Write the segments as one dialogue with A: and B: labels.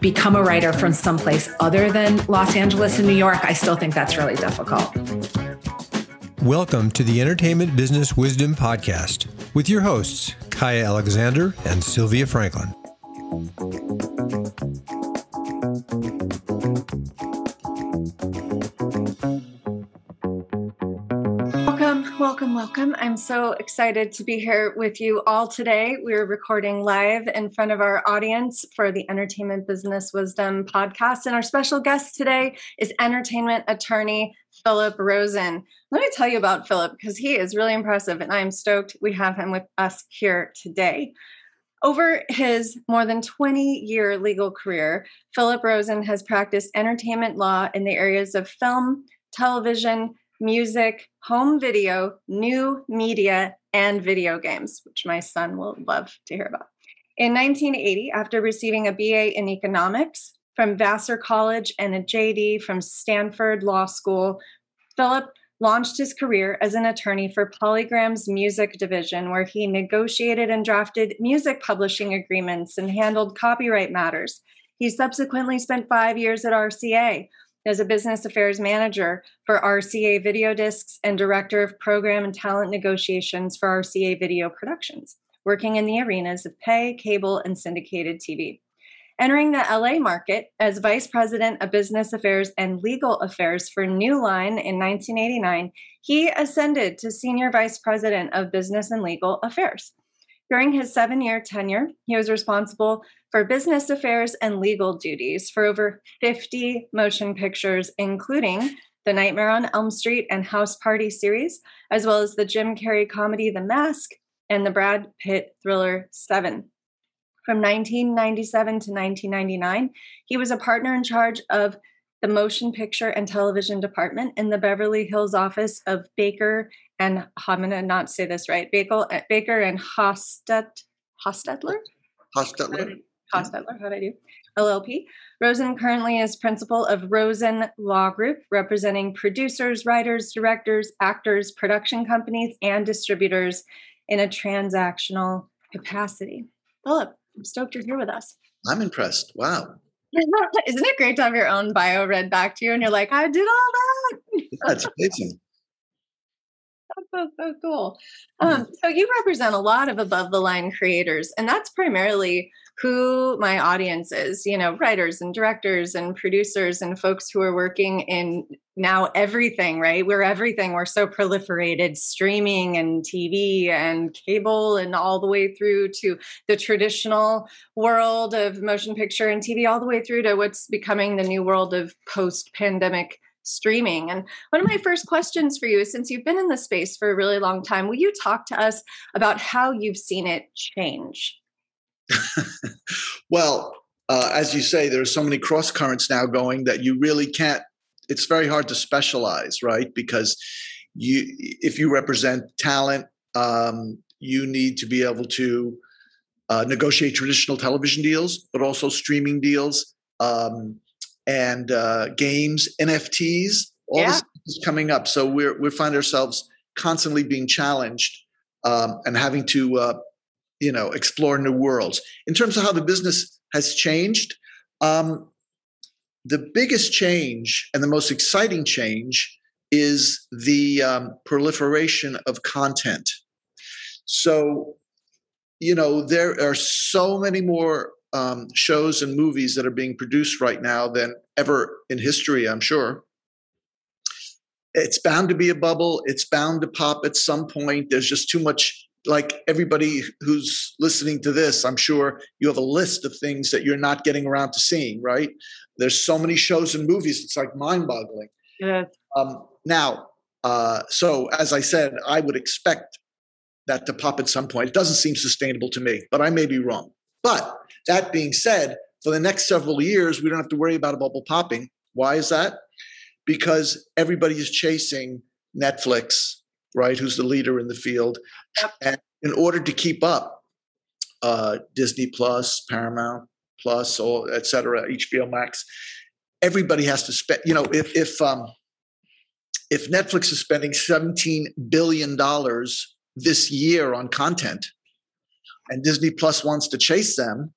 A: become a writer from someplace other than Los Angeles and New York, I still think that's really difficult.
B: Welcome to the Entertainment Business Wisdom Podcast with your hosts, Kaya Alexander and Sylvia Franklin.
C: Welcome, welcome. I'm so excited to be here with you all today. We're recording live in front of our audience for the Entertainment Business Wisdom podcast. And our special guest today is entertainment attorney Philip Rosen. Let me tell you about Philip because he is really impressive and I'm stoked we have him with us here today. Over his more than 20 year legal career, Philip Rosen has practiced entertainment law in the areas of film, television, music, home video, new media, and video games, which my son will love to hear about. In 1980, after receiving a BA in economics from Vassar College and a JD from Stanford Law School, Philip launched his career as an attorney for Polygram's music division, where he negotiated and drafted music publishing agreements and handled copyright matters. He subsequently spent five years at RCA, as a business affairs manager for RCA Video Discs and director of program and talent negotiations for RCA Video Productions, working in the arenas of pay, cable, and syndicated TV. Entering the LA market as vice president of business affairs and legal affairs for New Line in 1989, he ascended to senior vice president of business and legal affairs. During his seven year tenure, he was responsible for business affairs and legal duties for over 50 motion pictures, including The Nightmare on Elm Street and House Party series, as well as the Jim Carrey comedy The Mask and the Brad Pitt thriller Seven. From 1997 to 1999, he was a partner in charge of the motion picture and television department in the Beverly Hills office of Baker and I'm going to not say this right. Baker, Baker and Hostet, Hostetler?
D: Hostetler.
C: Hostetler, how do I do? LLP. Rosen currently is principal of Rosen Law Group, representing producers, writers, directors, actors, production companies, and distributors in a transactional capacity. Philip, I'm stoked you're here with us.
E: I'm impressed. Wow.
C: Isn't it great to have your own bio read back to you and you're like, I did all that?
E: That's amazing.
C: That's so, so cool. Um, so you represent a lot of above the line creators, and that's primarily who my audience is. You know, writers and directors and producers and folks who are working in now everything. Right, we're everything. We're so proliferated, streaming and TV and cable, and all the way through to the traditional world of motion picture and TV, all the way through to what's becoming the new world of post pandemic streaming. And one of my first questions for you is since you've been in the space for a really long time, will you talk to us about how you've seen it change?
E: well, uh, as you say, there are so many cross currents now going that you really can't. It's very hard to specialize, right? Because you, if you represent talent, um, you need to be able to uh, negotiate traditional television deals, but also streaming deals. Um, and uh, games, NFTs, all yeah. this is coming up. So we're we find ourselves constantly being challenged um, and having to uh, you know explore new worlds. In terms of how the business has changed, um, the biggest change and the most exciting change is the um, proliferation of content. So, you know, there are so many more um, shows and movies that are being produced right now than ever in history, I'm sure. It's bound to be a bubble. It's bound to pop at some point. There's just too much like everybody who's listening to this, I'm sure you have a list of things that you're not getting around to seeing, right? There's so many shows and movies, it's like mind boggling.
C: Yeah.
E: Um, now, uh, so as I said, I would expect that to pop at some point. It doesn't seem sustainable to me, but I may be wrong. But that being said, for the next several years, we don't have to worry about a bubble popping. Why is that? Because everybody is chasing Netflix, right? Who's the leader in the field.
C: Yep.
E: And in order to keep up, uh, Disney Plus, Paramount Plus, or et cetera, HBO Max, everybody has to spend, you know, if, if, um, if Netflix is spending $17 billion this year on content and Disney Plus wants to chase them,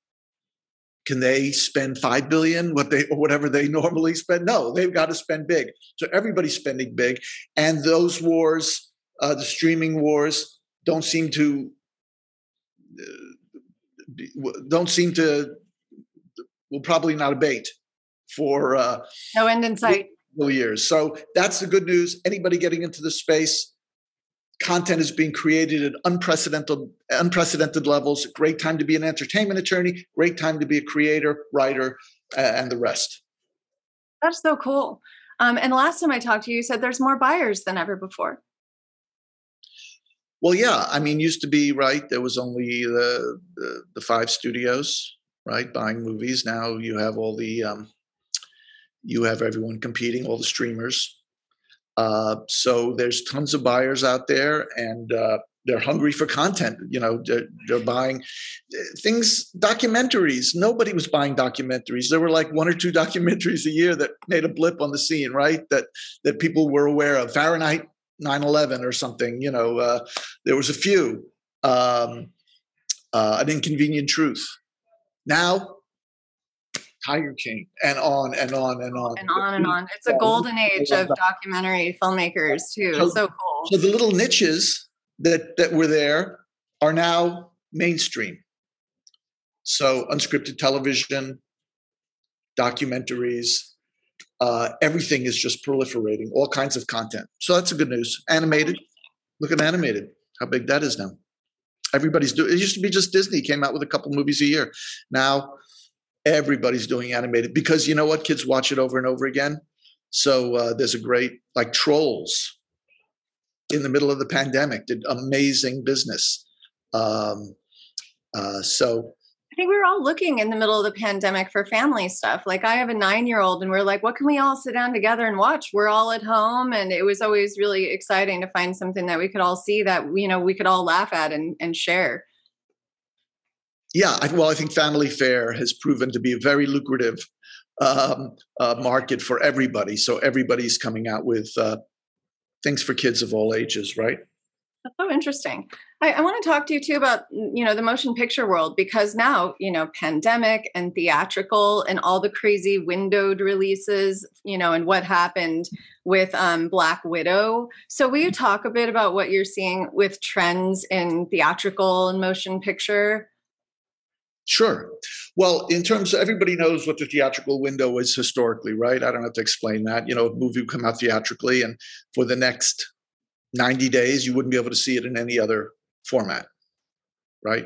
E: can they spend 5 billion what they or whatever they normally spend no they've got to spend big so everybody's spending big and those wars uh, the streaming wars don't seem to uh, don't seem to will probably not abate for uh,
C: no end in sight.
E: years. So that's the good news. Anybody getting into the space content is being created at unprecedented unprecedented levels. Great time to be an entertainment attorney great time to be a creator writer uh, and the rest.
C: That's so cool. Um, and last time i talked to you you said there's more buyers than ever before
E: well yeah i mean used to be right there was only the the, the five studios right buying movies now you have all the um, you have everyone competing all the streamers uh, so there's tons of buyers out there, and uh, they're hungry for content. You know, they're, they're, buying uh, things, documentaries. Nobody was buying documentaries. There were like one or two documentaries a year that made a blip on the scene, right? That that people were aware of. Fahrenheit 9/11 or something. You know, uh, there was a few. Um, uh, an inconvenient truth. Now Tiger King, and on and on and on
C: and on and on. It's a golden age of documentary filmmakers too. So, so cool.
E: So the little niches that that were there are now mainstream. So unscripted television, documentaries, uh, everything is just proliferating. All kinds of content. So that's a good news. Animated. Look at animated. How big that is now. Everybody's doing. It used to be just Disney came out with a couple movies a year. Now everybody's doing animated because you know what kids watch it over and over again so uh, there's a great like trolls in the middle of the pandemic did amazing business um, uh, so
C: I think we were all looking in the middle of the pandemic for family stuff. Like I have a nine year old and we're like, what can we all sit down together and watch? We're all at home. And it was always really exciting to find something that we could all see that, you know, we could all laugh at and, and share
E: yeah, well, I think family fare has proven to be a very lucrative um, uh, market for everybody. So everybody's coming out with uh, things for kids of all ages, right?
C: That's so interesting. I, I want to talk to you too about you know the motion picture world because now you know pandemic and theatrical and all the crazy windowed releases, you know, and what happened with um, Black Widow. So will you talk a bit about what you're seeing with trends in theatrical and motion picture?
E: Sure. Well, in terms of everybody knows what the theatrical window is historically, right? I don't have to explain that. You know, a movie would come out theatrically, and for the next 90 days, you wouldn't be able to see it in any other format, right?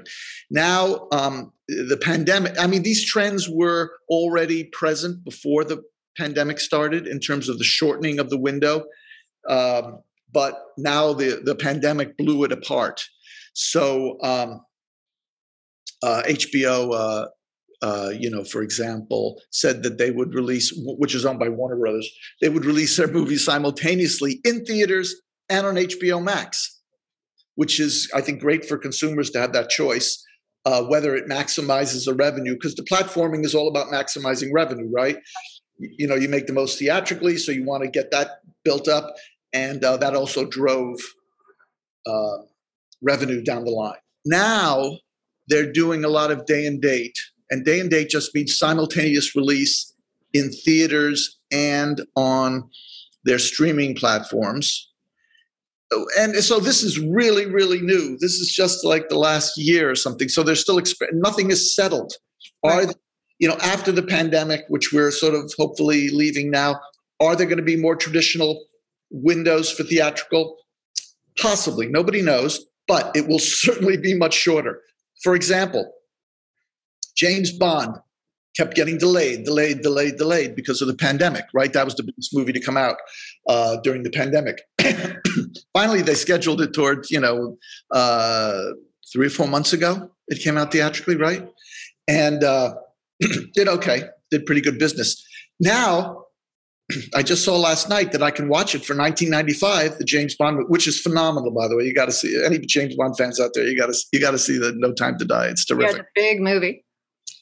E: Now, um, the pandemic, I mean, these trends were already present before the pandemic started in terms of the shortening of the window. Um, but now the, the pandemic blew it apart. So, um, uh, HBO, uh, uh, you know, for example, said that they would release, which is owned by Warner Brothers, they would release their movies simultaneously in theaters and on HBO Max, which is, I think, great for consumers to have that choice. Uh, whether it maximizes the revenue, because the platforming is all about maximizing revenue, right? You know, you make the most theatrically, so you want to get that built up, and uh, that also drove uh, revenue down the line. Now, they're doing a lot of day and date. And day and date just means simultaneous release in theaters and on their streaming platforms. And so this is really, really new. This is just like the last year or something. So they're still exp- nothing is settled. Are you know after the pandemic, which we're sort of hopefully leaving now, are there going to be more traditional windows for theatrical? Possibly. Nobody knows. but it will certainly be much shorter. For example, James Bond kept getting delayed, delayed, delayed, delayed because of the pandemic, right? That was the biggest movie to come out uh, during the pandemic. Finally, they scheduled it towards, you know, uh, three or four months ago. It came out theatrically, right? And uh, did okay, did pretty good business. Now, I just saw last night that I can watch it for 1995, the James Bond, which is phenomenal, by the way. You got to see any James Bond fans out there. You got to you got to see the No Time to Die. It's terrific.
C: Yeah, big movie.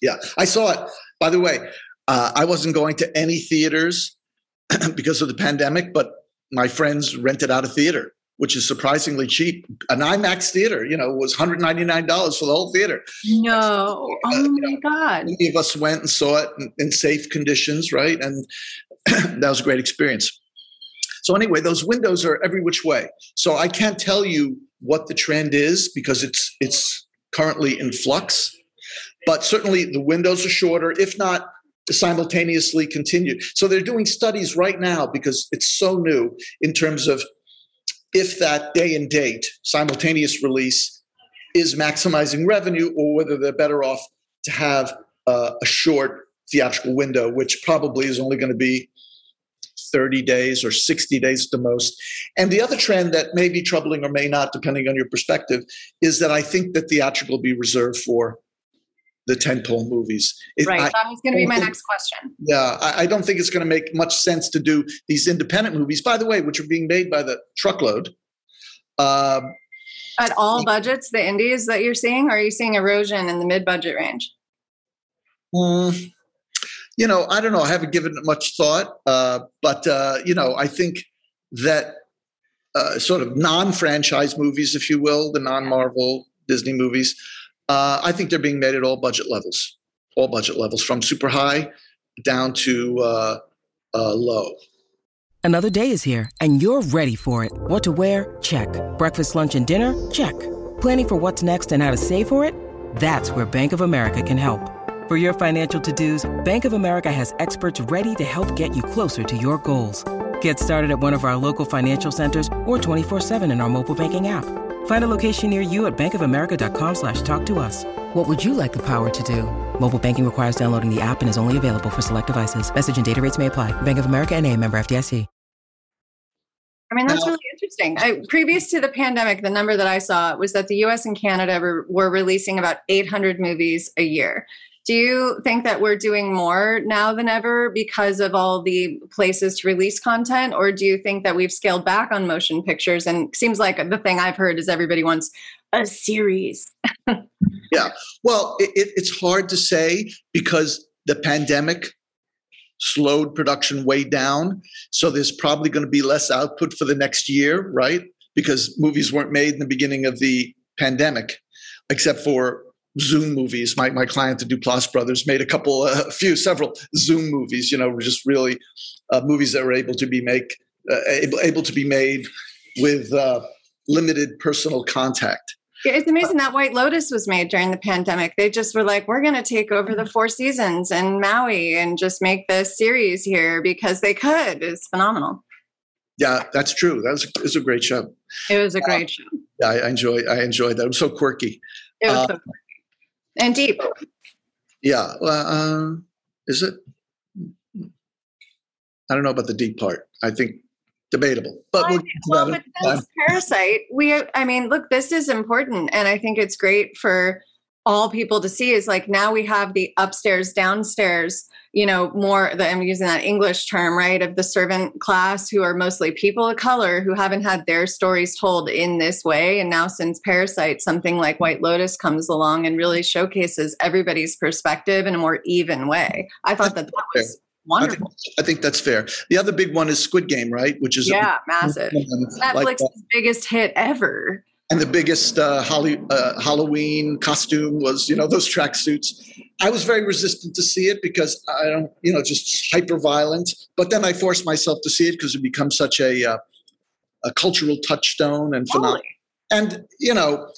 E: Yeah, I saw it. By the way, uh, I wasn't going to any theaters because of the pandemic, but my friends rented out a theater, which is surprisingly cheap. An IMAX theater, you know, was $199 for the whole theater.
C: No. Uh, oh my know, God.
E: Many of us went and saw it in, in safe conditions, right? And that was a great experience. So anyway, those windows are every which way. So I can't tell you what the trend is because it's it's currently in flux. But certainly the windows are shorter, if not simultaneously continued. So they're doing studies right now because it's so new in terms of if that day and date simultaneous release is maximizing revenue or whether they're better off to have uh, a short theatrical window, which probably is only going to be 30 days or 60 days at the most. And the other trend that may be troubling or may not, depending on your perspective, is that I think that theatrical will be reserved for the tentpole movies.
C: It, right. I, that was going to be my next question.
E: Yeah, I, I don't think it's going to make much sense to do these independent movies, by the way, which are being made by the truckload.
C: Um, At all budgets, the indies that you're seeing, are you seeing erosion in the mid-budget range?
E: Mm, you know, I don't know. I haven't given it much thought, uh, but uh, you know, I think that uh, sort of non-franchise movies, if you will, the non-Marvel Disney movies, uh, I think they're being made at all budget levels, all budget levels, from super high down to uh, uh, low.
F: Another day is here, and you're ready for it. What to wear? Check. Breakfast, lunch, and dinner? Check. Planning for what's next and how to save for it? That's where Bank of America can help. For your financial to-dos, Bank of America has experts ready to help get you closer to your goals. Get started at one of our local financial centers or 24-7 in our mobile banking app. Find a location near you at bankofamerica.com slash talk to us. What would you like the power to do? Mobile banking requires downloading the app and is only available for select devices. Message and data rates may apply. Bank of America and a member FDIC.
C: I mean, that's really interesting. I, previous to the pandemic, the number that I saw was that the US and Canada were, were releasing about 800 movies a year. Do you think that we're doing more now than ever because of all the places to release content? Or do you think that we've scaled back on motion pictures? And seems like the thing I've heard is everybody wants a series.
E: yeah. Well, it, it, it's hard to say because the pandemic slowed production way down. So there's probably going to be less output for the next year, right? Because movies weren't made in the beginning of the pandemic, except for Zoom movies. My my client, the Duplass brothers, made a couple, uh, a few, several Zoom movies. You know, just really uh, movies that were able to be make uh, able able to be made with uh, limited personal contact.
C: Yeah, it's amazing that White Lotus was made during the pandemic. They just were like, we're going to take over the Four Seasons and Maui and just make this series here because they could. It's phenomenal.
E: Yeah, that's true. That was, a great show.
C: It was a great uh, show.
E: Yeah, I enjoy. I enjoyed that. It was so quirky.
C: It was uh, so quirky and deep.
E: Yeah. Well, uh, is it? I don't know about the deep part. I think debatable, but
C: well, well but this parasite, we, I mean, look, this is important, and I think it's great for all people to see. Is like now we have the upstairs, downstairs you know, more that I'm using that English term, right, of the servant class who are mostly people of color who haven't had their stories told in this way. And now, since Parasite, something like White Lotus comes along and really showcases everybody's perspective in a more even way. I thought that that was wonderful.
E: I think, I think, that's fair. The other big one is Squid Game, right? Which is
C: yeah, massive. Netflix's like biggest hit ever.
E: And the biggest uh, Holly, uh, Halloween costume was, you know, those tracksuits. I was very resistant to see it because I don't, you know, just hyper violent. But then I forced myself to see it because it becomes such a uh, a cultural touchstone and phenomenon. And you know,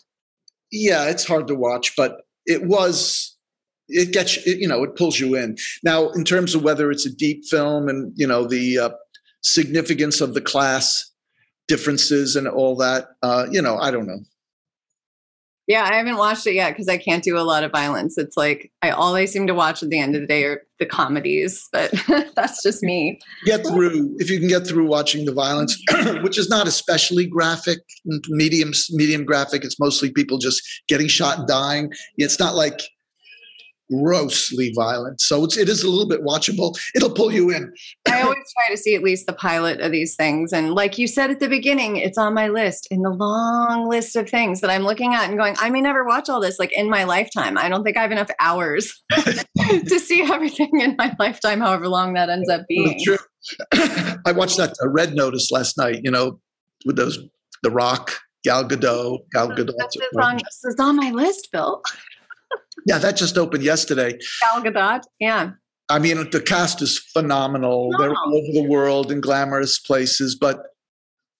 E: yeah, it's hard to watch, but it was. It gets it, you know, it pulls you in. Now, in terms of whether it's a deep film and you know the uh, significance of the class differences and all that. Uh, you know, I don't know.
C: Yeah, I haven't watched it yet because I can't do a lot of violence. It's like I all I seem to watch at the end of the day are the comedies, but that's just me.
E: Get through if you can get through watching the violence, which is not especially graphic, medium medium graphic. It's mostly people just getting shot and dying. It's not like grossly violent. So it's, it is a little bit watchable. It'll pull you in.
C: I always try to see at least the pilot of these things. And like you said at the beginning, it's on my list in the long list of things that I'm looking at and going, I may never watch all this like in my lifetime. I don't think I have enough hours to see everything in my lifetime, however long that ends up being.
E: True. I watched that uh, Red Notice last night, you know, with those, The Rock, Gal Gadot, Gal Gadot.
C: This is on, this is on my list, Bill
E: yeah, that just opened yesterday.
C: Gal Gadot, yeah.
E: I mean, the cast is phenomenal. They're all over the world in glamorous places, but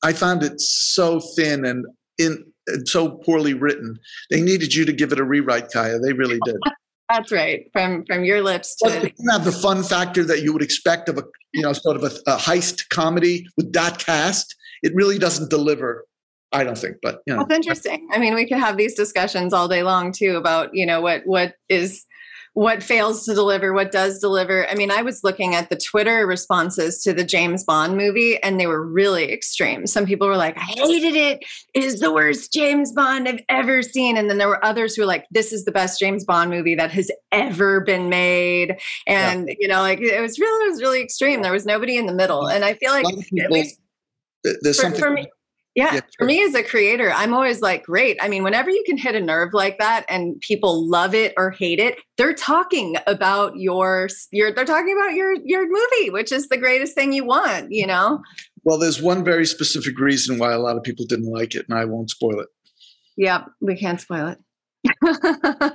E: I found it so thin and in and so poorly written. They needed you to give it a rewrite, Kaya. They really did.
C: That's right. From from your lips to
E: it didn't have the fun factor that you would expect of a you know sort of a, a heist comedy with that cast. It really doesn't deliver I don't think, but you know,
C: that's interesting. I mean, we could have these discussions all day long too about you know what what is what fails to deliver, what does deliver. I mean, I was looking at the Twitter responses to the James Bond movie, and they were really extreme. Some people were like, "I hated it. It is the worst James Bond I've ever seen," and then there were others who were like, "This is the best James Bond movie that has ever been made." And yeah. you know, like it was really, it was really extreme. There was nobody in the middle, and I feel like people, at least
E: there's
C: for,
E: something.
C: For me, yeah, yeah, for me as a creator, I'm always like, great. I mean, whenever you can hit a nerve like that and people love it or hate it, they're talking about your your they're talking about your your movie, which is the greatest thing you want, you know?
E: Well, there's one very specific reason why a lot of people didn't like it, and I won't spoil it.
C: Yeah, we can't spoil it.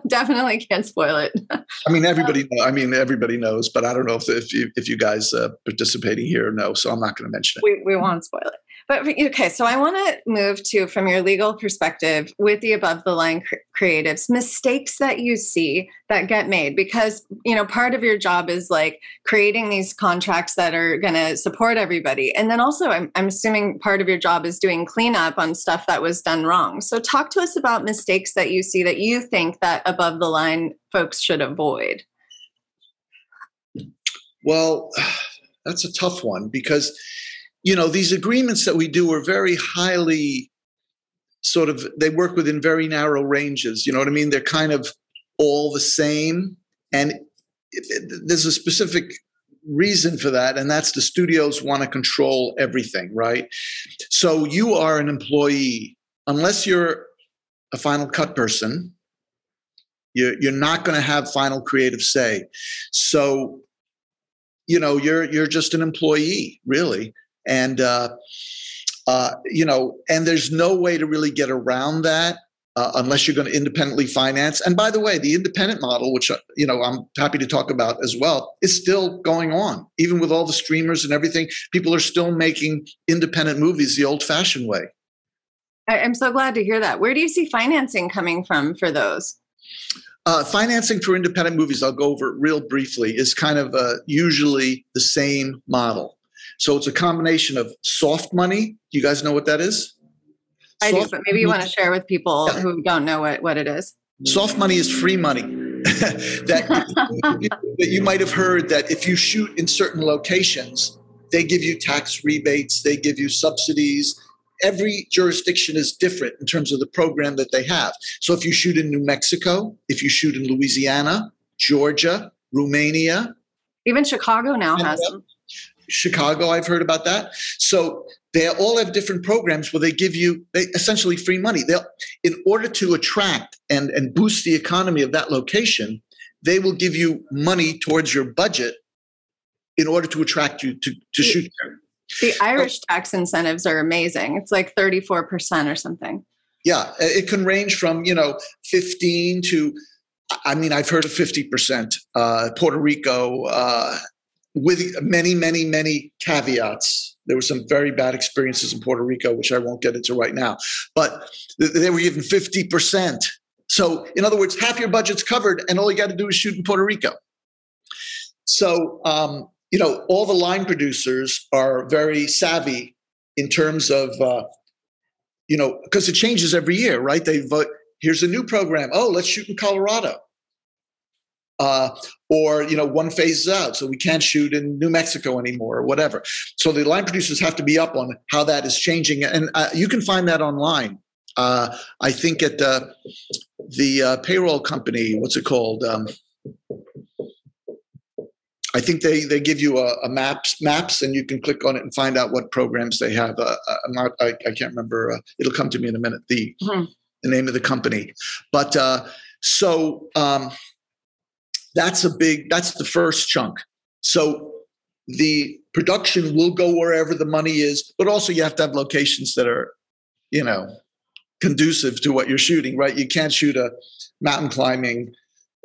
C: Definitely can't spoil it.
E: I mean, everybody. I mean, everybody knows, but I don't know if if you if you guys uh, participating here know, so I'm not going to mention it.
C: We we won't spoil it. But okay, so I want to move to from your legal perspective with the above the line cr- creatives, mistakes that you see that get made because, you know, part of your job is like creating these contracts that are going to support everybody. And then also I'm, I'm assuming part of your job is doing cleanup on stuff that was done wrong. So talk to us about mistakes that you see that you think that above the line folks should avoid.
E: Well, that's a tough one because you know, these agreements that we do are very highly sort of, they work within very narrow ranges. You know what I mean? They're kind of all the same. And there's a specific reason for that, and that's the studios want to control everything, right? So you are an employee, unless you're a final cut person, you're, you're not going to have final creative say. So, you know, you're you're just an employee, really and uh, uh, you know, and there's no way to really get around that uh, unless you're going to independently finance. And by the way, the independent model, which uh, you know I'm happy to talk about as well, is still going on. Even with all the streamers and everything, people are still making independent movies the old-fashioned way.
C: I'm so glad to hear that. Where do you see financing coming from for those?
E: Uh, financing for independent movies, I'll go over real briefly, is kind of uh, usually the same model. So it's a combination of soft money. You guys know what that is?
C: I soft do, but maybe you want to share with people yeah. who don't know what, what it is.
E: Soft money is free money. that, that you might have heard that if you shoot in certain locations, they give you tax rebates, they give you subsidies. Every jurisdiction is different in terms of the program that they have. So if you shoot in New Mexico, if you shoot in Louisiana, Georgia, Romania,
C: even Chicago now has them.
E: Chicago, I've heard about that. So they all have different programs where they give you they, essentially free money. They'll, in order to attract and, and boost the economy of that location, they will give you money towards your budget in order to attract you to, to shoot there.
C: The Irish tax incentives are amazing. It's like 34% or something.
E: Yeah, it can range from, you know, 15 to I mean, I've heard of 50%. Uh, Puerto Rico, uh, with many, many, many caveats. There were some very bad experiences in Puerto Rico, which I won't get into right now, but they were given 50%. So, in other words, half your budget's covered, and all you got to do is shoot in Puerto Rico. So, um, you know, all the line producers are very savvy in terms of, uh, you know, because it changes every year, right? They vote here's a new program. Oh, let's shoot in Colorado. Uh, or you know one phases out so we can't shoot in new mexico anymore or whatever so the line producers have to be up on how that is changing and uh, you can find that online uh, i think at the the uh, payroll company what's it called um, I think they they give you a, a, maps maps and you can click on it and find out what programs they have. Uh, uh not I, I can't remember. Uh, it'll come to me in a minute. The mm-hmm. the name of the company, but uh, so um, that's a big that's the first chunk. So the production will go wherever the money is, but also you have to have locations that are, you know, conducive to what you're shooting. Right? You can't shoot a mountain climbing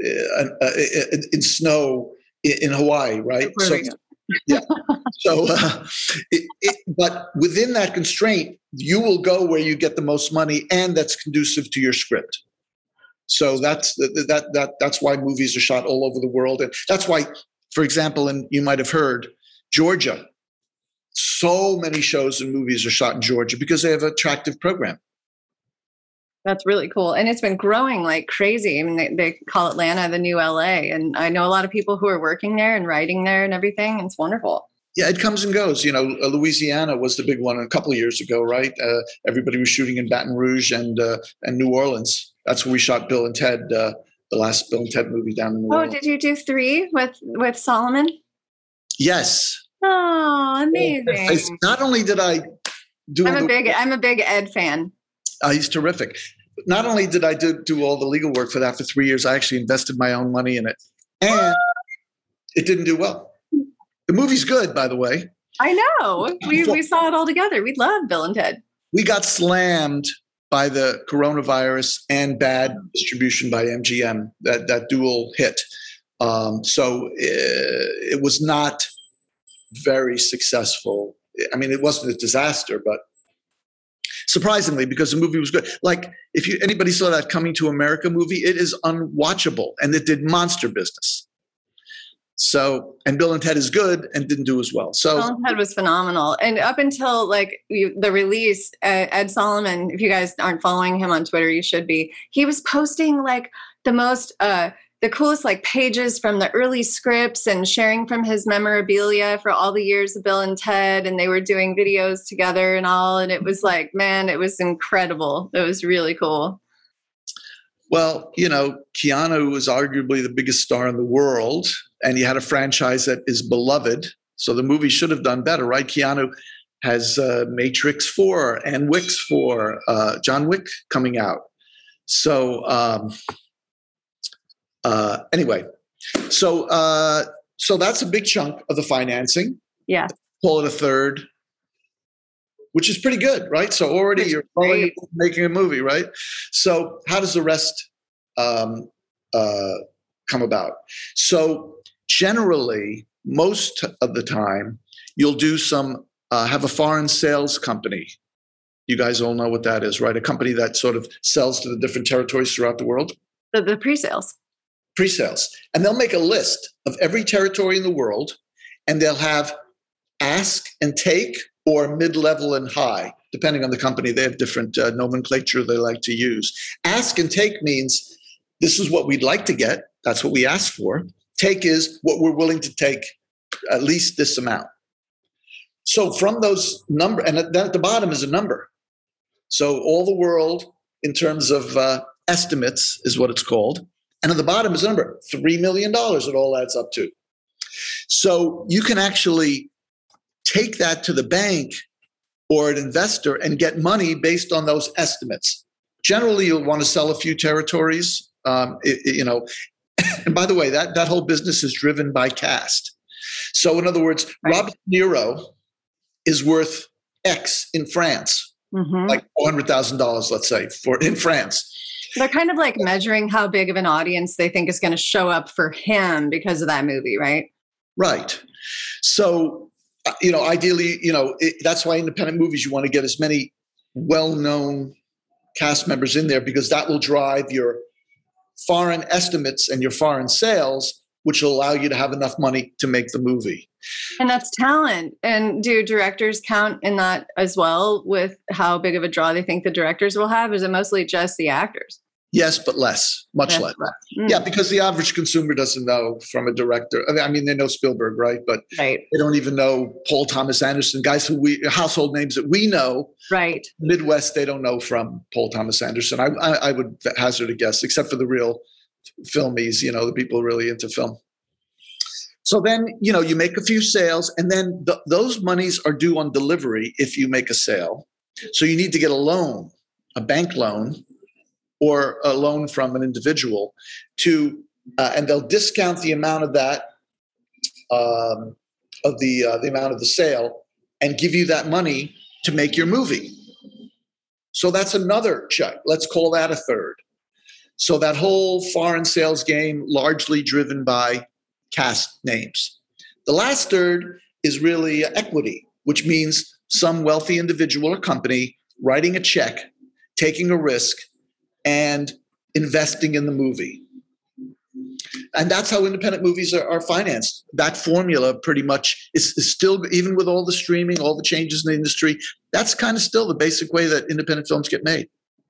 E: uh, uh, in snow in Hawaii, right? So, yeah. So, uh, it, it, but within that constraint, you will go where you get the most money, and that's conducive to your script. So that's that that that's why movies are shot all over the world, and that's why, for example, and you might have heard, Georgia. So many shows and movies are shot in Georgia because they have an attractive program.
C: That's really cool. And it's been growing like crazy. I mean, they, they, call Atlanta the new LA. And I know a lot of people who are working there and writing there and everything. It's wonderful.
E: Yeah, it comes and goes. You know, uh, Louisiana was the big one a couple of years ago, right? Uh, everybody was shooting in Baton Rouge and uh, and New Orleans. That's where we shot Bill and Ted, uh, the last Bill and Ted movie down in New
C: oh,
E: Orleans.
C: did you do three with with Solomon?
E: Yes.
C: Oh, amazing!
E: Not only did I do,
C: I'm a big I'm a big Ed fan.
E: Uh, he's terrific not only did I do, do all the legal work for that for three years, I actually invested my own money in it. And it didn't do well. The movie's good, by the way.
C: I know. We, we saw it all together. We love Bill and Ted.
E: We got slammed by the coronavirus and bad distribution by MGM, that, that dual hit. Um, so it, eh, it was not very successful. I mean, it wasn't a disaster, but surprisingly, because the movie was good. Like if you anybody saw that Coming to America movie, it is unwatchable, and it did monster business. So, and Bill and Ted is good and didn't do as well. So,
C: Bill and Ted was phenomenal. And up until like the release, Ed Solomon, if you guys aren't following him on Twitter, you should be. He was posting like the most uh, the coolest like pages from the early scripts and sharing from his memorabilia for all the years of Bill and Ted and they were doing videos together and all and it was like man it was incredible it was really cool
E: well you know Keanu was arguably the biggest star in the world and he had a franchise that is beloved so the movie should have done better right Keanu has uh, Matrix 4 and Wicks 4 uh, John Wick coming out so um, uh, anyway, so uh, so that's a big chunk of the financing.
C: Yeah,
E: call it a third, which is pretty good, right? So already you're making a movie, right? So how does the rest um, uh, come about? So generally, most of the time, you'll do some uh, have a foreign sales company. You guys all know what that is, right? A company that sort of sells to the different territories throughout the world.
C: The, the pre-sales
E: pre-sales and they'll make a list of every territory in the world and they'll have ask and take or mid-level and high depending on the company they have different uh, nomenclature they like to use ask and take means this is what we'd like to get that's what we ask for take is what we're willing to take at least this amount so from those number and at, at the bottom is a number so all the world in terms of uh, estimates is what it's called and at the bottom is a number $3 million, it all adds up to. So you can actually take that to the bank or an investor and get money based on those estimates. Generally, you'll want to sell a few territories. Um, it, it, you know, and by the way, that, that whole business is driven by cast. So, in other words, right. Robert De Niro is worth X in France, mm-hmm. like hundred thousand dollars, let's say, for in France.
C: They're kind of like measuring how big of an audience they think is going to show up for him because of that movie, right?
E: Right. So, uh, you know, ideally, you know, it, that's why independent movies, you want to get as many well known cast members in there because that will drive your foreign estimates and your foreign sales, which will allow you to have enough money to make the movie.
C: And that's talent. And do directors count in that as well with how big of a draw they think the directors will have? Is it mostly just the actors?
E: Yes, but less, much less. less. Mm. Yeah, because the average consumer doesn't know from a director. I mean, they know Spielberg, right? But
C: right.
E: they don't even know Paul Thomas Anderson, guys who we household names that we know.
C: Right.
E: Midwest, they don't know from Paul Thomas Anderson. I, I, I would hazard a guess, except for the real filmies, you know, the people really into film. So then, you know, you make a few sales, and then th- those monies are due on delivery if you make a sale. So you need to get a loan, a bank loan, or a loan from an individual to, uh, and they'll discount the amount of that, um, of the uh, the amount of the sale, and give you that money to make your movie. So that's another check. Let's call that a third. So that whole foreign sales game largely driven by cast names. The last third is really equity, which means some wealthy individual or company writing a check, taking a risk, and investing in the movie. And that's how independent movies are, are financed. That formula pretty much is, is, still, even with all the streaming, all the changes in the industry, that's kind of still the basic way that independent films get made.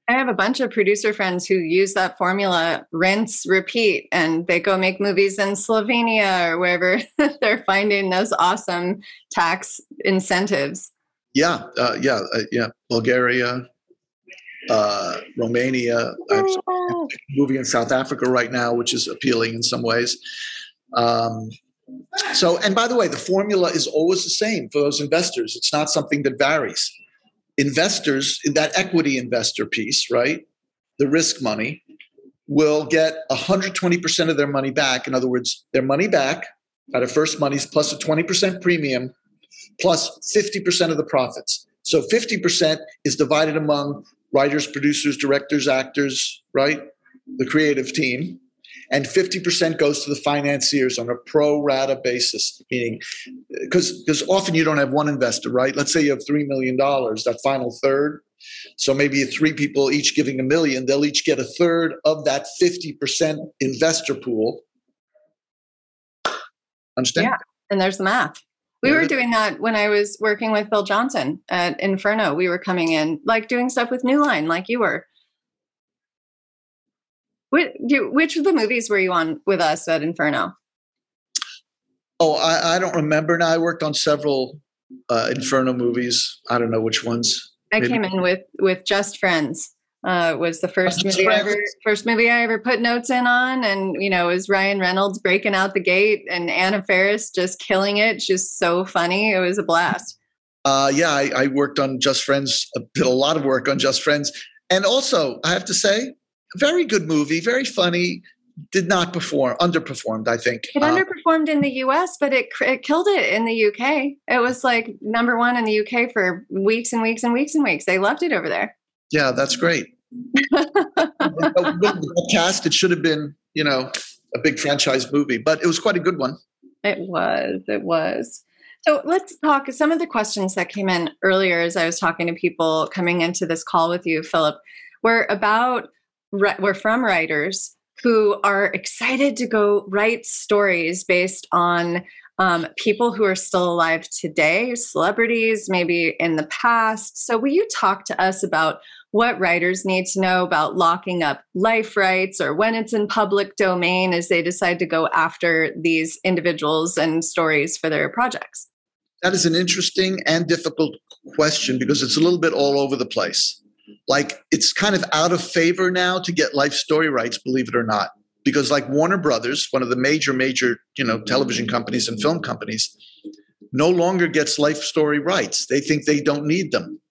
C: I have a bunch of producer friends who use that formula, rinse, repeat, and they go make movies in Slovenia or wherever they're finding those awesome tax incentives.
E: Yeah, uh, yeah, uh, yeah. Bulgaria, uh, Romania. Oh. movie in South Africa right now, which is appealing in some ways. Um, so, and by the way, the formula is always the same for those investors. It's not something that varies investors in that equity investor piece, right? The risk money will get 120% of their money back. In other words, their money back out of first monies plus a 20% premium plus 50% of the profits. So 50% is divided among writers, producers, directors, actors, right? The creative team. And 50% goes to the financiers on a pro rata basis meaning because often you don't have one investor right? Let's say you have $3 million that final third. So maybe three people each giving a million they'll each get a third of that 50% investor pool. Understand?
C: Yeah and there's the math we were doing that when I was working with Bill Johnson at Inferno. We were coming in, like doing stuff with New Line, like you were. Which, which of the movies were you on with us at Inferno?
E: Oh, I, I don't remember now. I worked on several uh, Inferno movies. I don't know which ones.
C: I Maybe. came in with with Just Friends. Uh, was the first movie I ever first movie I ever put notes in on, and you know, it was Ryan Reynolds breaking out the gate and Anna Faris just killing it. She's so funny. It was a blast.
E: Uh, yeah, I, I worked on Just Friends. Did a lot of work on Just Friends, and also I have to say, very good movie, very funny. Did not perform, underperformed, I think.
C: It um, underperformed in the US, but it, it killed it in the UK. It was like number one in the UK for weeks and weeks and weeks and weeks. They loved it over there.
E: Yeah, that's great. cast, it should have been, you know, a big franchise movie, but it was quite a good one.
C: It was. It was. So let's talk some of the questions that came in earlier as I was talking to people coming into this call with you, Philip, were about we're from writers who are excited to go write stories based on um, people who are still alive today, celebrities, maybe in the past. So, will you talk to us about what writers need to know about locking up life rights or when it's in public domain as they decide to go after these individuals and stories for their projects?
E: That is an interesting and difficult question because it's a little bit all over the place like it's kind of out of favor now to get life story rights, believe it or not. Because like Warner Brothers, one of the major, major, you know, television companies and film companies, no longer gets life story rights. They think they don't need them.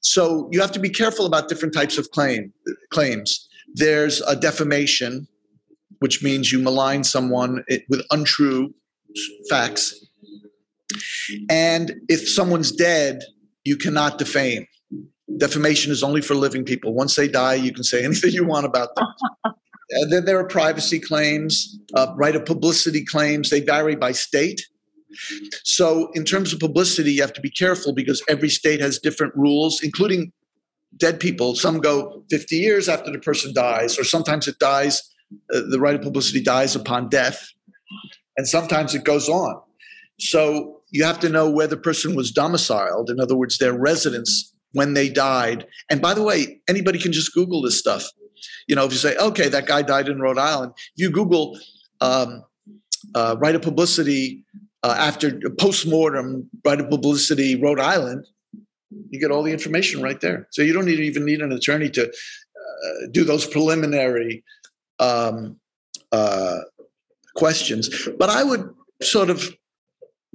E: So you have to be careful about different types of claim claims. There's a defamation, which means you malign someone with untrue facts. And if someone's dead, you cannot defame defamation is only for living people. Once they die, you can say anything you want about them. and then there are privacy claims, uh, right of publicity claims. They vary by state. So, in terms of publicity, you have to be careful because every state has different rules, including dead people. Some go 50 years after the person dies, or sometimes it dies, uh, the right of publicity dies upon death, and sometimes it goes on. So, you have to know where the person was domiciled. In other words, their residence when they died. And by the way, anybody can just Google this stuff. You know, if you say, okay, that guy died in Rhode Island, you Google um, uh, write a publicity uh, after post mortem, right of publicity Rhode Island, you get all the information right there. So you don't even need an attorney to uh, do those preliminary um, uh, questions. But I would sort of,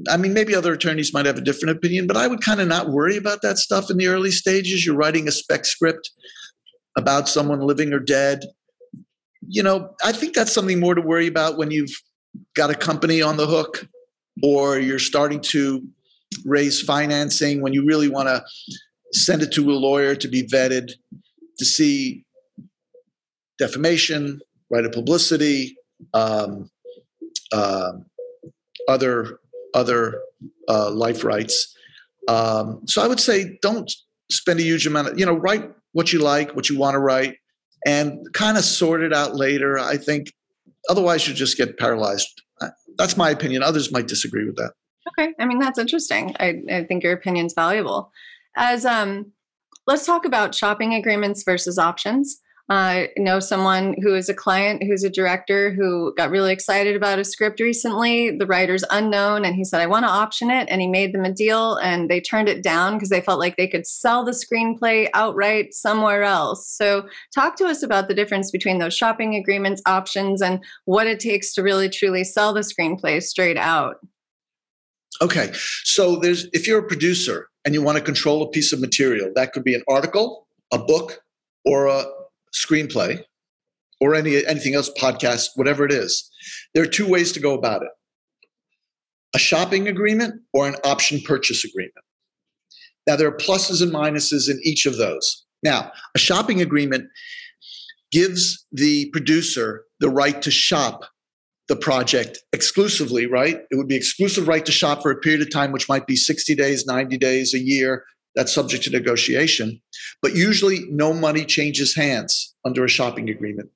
E: I mean, maybe other attorneys might have a different opinion, but I would kind of not worry about that stuff in the early stages. You're writing a spec script about someone living or dead. You know, I think that's something more to worry about when you've got a company on the hook or you're starting to raise financing when you really want to send it to a lawyer to be vetted to see defamation, right of publicity, um, uh, other other uh, life rights. Um, so I would say don't spend a huge amount of you know write what you like, what you want to write, and kind of sort it out later. I think otherwise you just get paralyzed. That's my opinion. Others might disagree with that.
C: Okay, I mean that's interesting. I, I think your opinion is valuable. As um, let's talk about shopping agreements versus options. I know someone who is a client who's a director who got really excited about a script recently. The writer's unknown, and he said, I want to option it. And he made them a deal, and they turned it down because they felt like they could sell the screenplay outright somewhere else. So, talk to us about the difference between those shopping agreements, options, and what it takes to really truly sell the screenplay straight out.
E: Okay. So, there's if you're a producer and you want to control a piece of material, that could be an article, a book, or a screenplay or any anything else podcast whatever it is there are two ways to go about it. A shopping agreement or an option purchase agreement. Now there are pluses and minuses in each of those. Now a shopping agreement gives the producer the right to shop the project exclusively right? It would be exclusive right to shop for a period of time which might be 60 days 90 days a year. That's subject to negotiation. But usually, no money changes hands under a shopping agreement.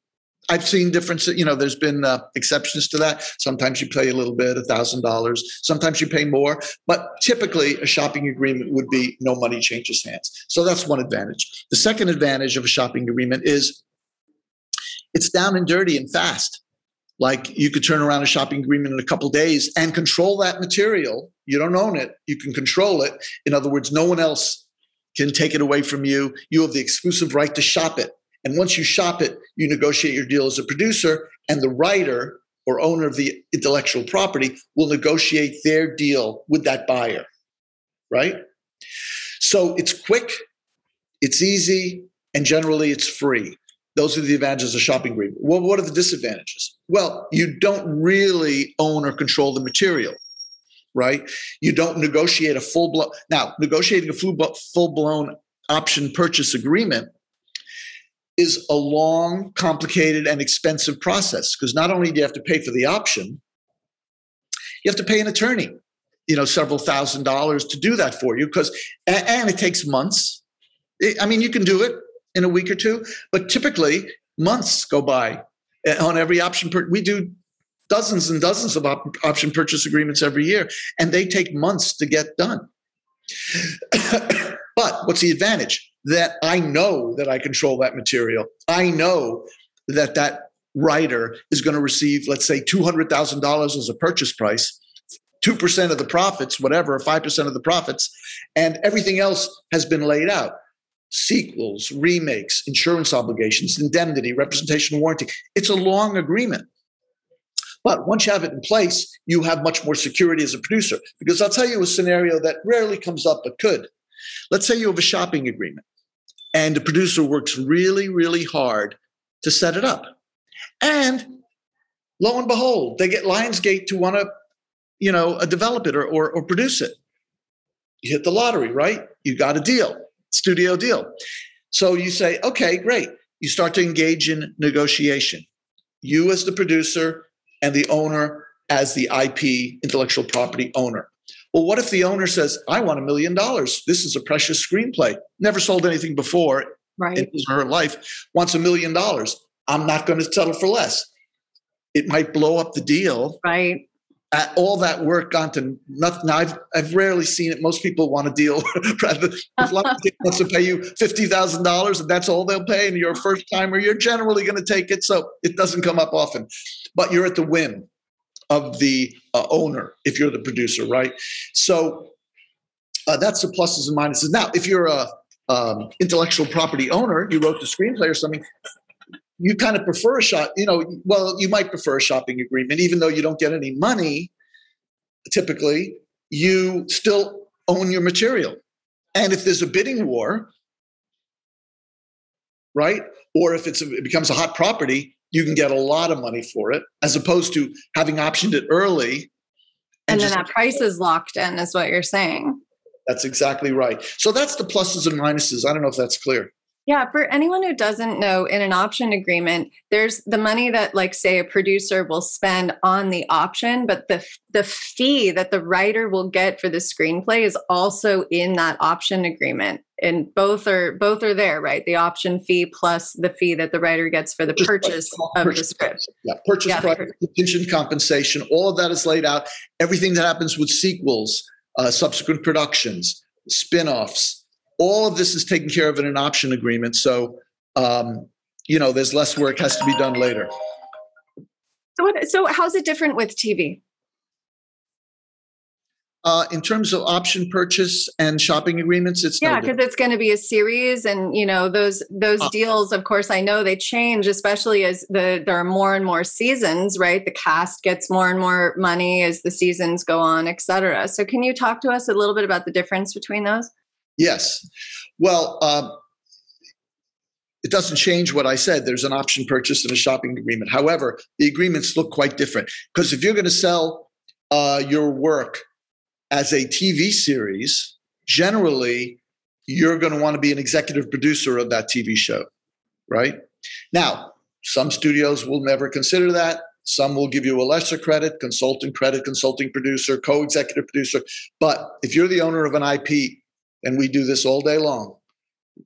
E: I've seen differences. You know, there's been uh, exceptions to that. Sometimes you pay a little bit, a thousand dollars. Sometimes you pay more. But typically, a shopping agreement would be no money changes hands. So that's one advantage. The second advantage of a shopping agreement is it's down and dirty and fast. Like you could turn around a shopping agreement in a couple days and control that material. You don't own it, you can control it. In other words, no one else can take it away from you. You have the exclusive right to shop it. And once you shop it, you negotiate your deal as a producer, and the writer or owner of the intellectual property will negotiate their deal with that buyer. Right? So it's quick, it's easy, and generally it's free. Those are the advantages of shopping agreement. Well, what are the disadvantages? Well, you don't really own or control the material, right? You don't negotiate a full blown. Now, negotiating a full blown option purchase agreement is a long, complicated, and expensive process because not only do you have to pay for the option, you have to pay an attorney, you know, several thousand dollars to do that for you because, and it takes months. I mean, you can do it in a week or two, but typically months go by eh, on every option. Per- we do dozens and dozens of op- option purchase agreements every year, and they take months to get done. but what's the advantage? That I know that I control that material. I know that that writer is going to receive, let's say, $200,000 as a purchase price. 2% of the profits, whatever, 5% of the profits, and everything else has been laid out sequels, remakes, insurance obligations, indemnity, representation warranty. It's a long agreement. But once you have it in place, you have much more security as a producer. Because I'll tell you a scenario that rarely comes up but could. Let's say you have a shopping agreement and the producer works really, really hard to set it up. And lo and behold, they get Lionsgate to want to, you know, uh, develop it or, or, or produce it. You hit the lottery, right? You got a deal studio deal. So you say, okay, great. You start to engage in negotiation. You, as the producer, and the owner, as the IP, intellectual property owner. Well, what if the owner says, I want a million dollars? This is a precious screenplay. Never sold anything before right. in his or her life, wants a million dollars. I'm not going to settle for less. It might blow up the deal.
C: Right.
E: All that work gone to nothing. I've I've rarely seen it. Most people want to deal rather if wants to pay you fifty thousand dollars and that's all they'll pay, and you're a first timer, you're generally going to take it. So it doesn't come up often, but you're at the whim of the uh, owner if you're the producer, right? So uh, that's the pluses and minuses. Now, if you're a um, intellectual property owner, you wrote the screenplay or something, you kind of prefer a shot, you know, well, you might prefer a shopping agreement, even though you don't get any money, typically, you still own your material. And if there's a bidding war, right? Or if it's a, it becomes a hot property, you can get a lot of money for it, as opposed to having optioned it early.
C: And, and then that price is locked in, is what you're saying.
E: That's exactly right. So that's the pluses and minuses. I don't know if that's clear.
C: Yeah, for anyone who doesn't know, in an option agreement, there's the money that, like, say, a producer will spend on the option, but the the fee that the writer will get for the screenplay is also in that option agreement, and both are both are there, right? The option fee plus the fee that the writer gets for the purchase, purchase of purchase the script.
E: Yeah, purchase yeah, price, contingent compensation, all of that is laid out. Everything that happens with sequels, uh, subsequent productions, spin-offs all of this is taken care of in an option agreement. So, um, you know, there's less work has to be done later.
C: So, what, so how's it different with TV?
E: Uh, in terms of option purchase and shopping agreements, it's
C: yeah, because no it's going to be a series, and you know those those uh, deals. Of course, I know they change, especially as the there are more and more seasons. Right, the cast gets more and more money as the seasons go on, et cetera. So, can you talk to us a little bit about the difference between those?
E: Yes. Well, um, it doesn't change what I said. There's an option purchase and a shopping agreement. However, the agreements look quite different because if you're going to sell uh, your work as a TV series, generally you're going to want to be an executive producer of that TV show, right? Now, some studios will never consider that. Some will give you a lesser credit, consulting credit, consulting producer, co executive producer. But if you're the owner of an IP, and we do this all day long.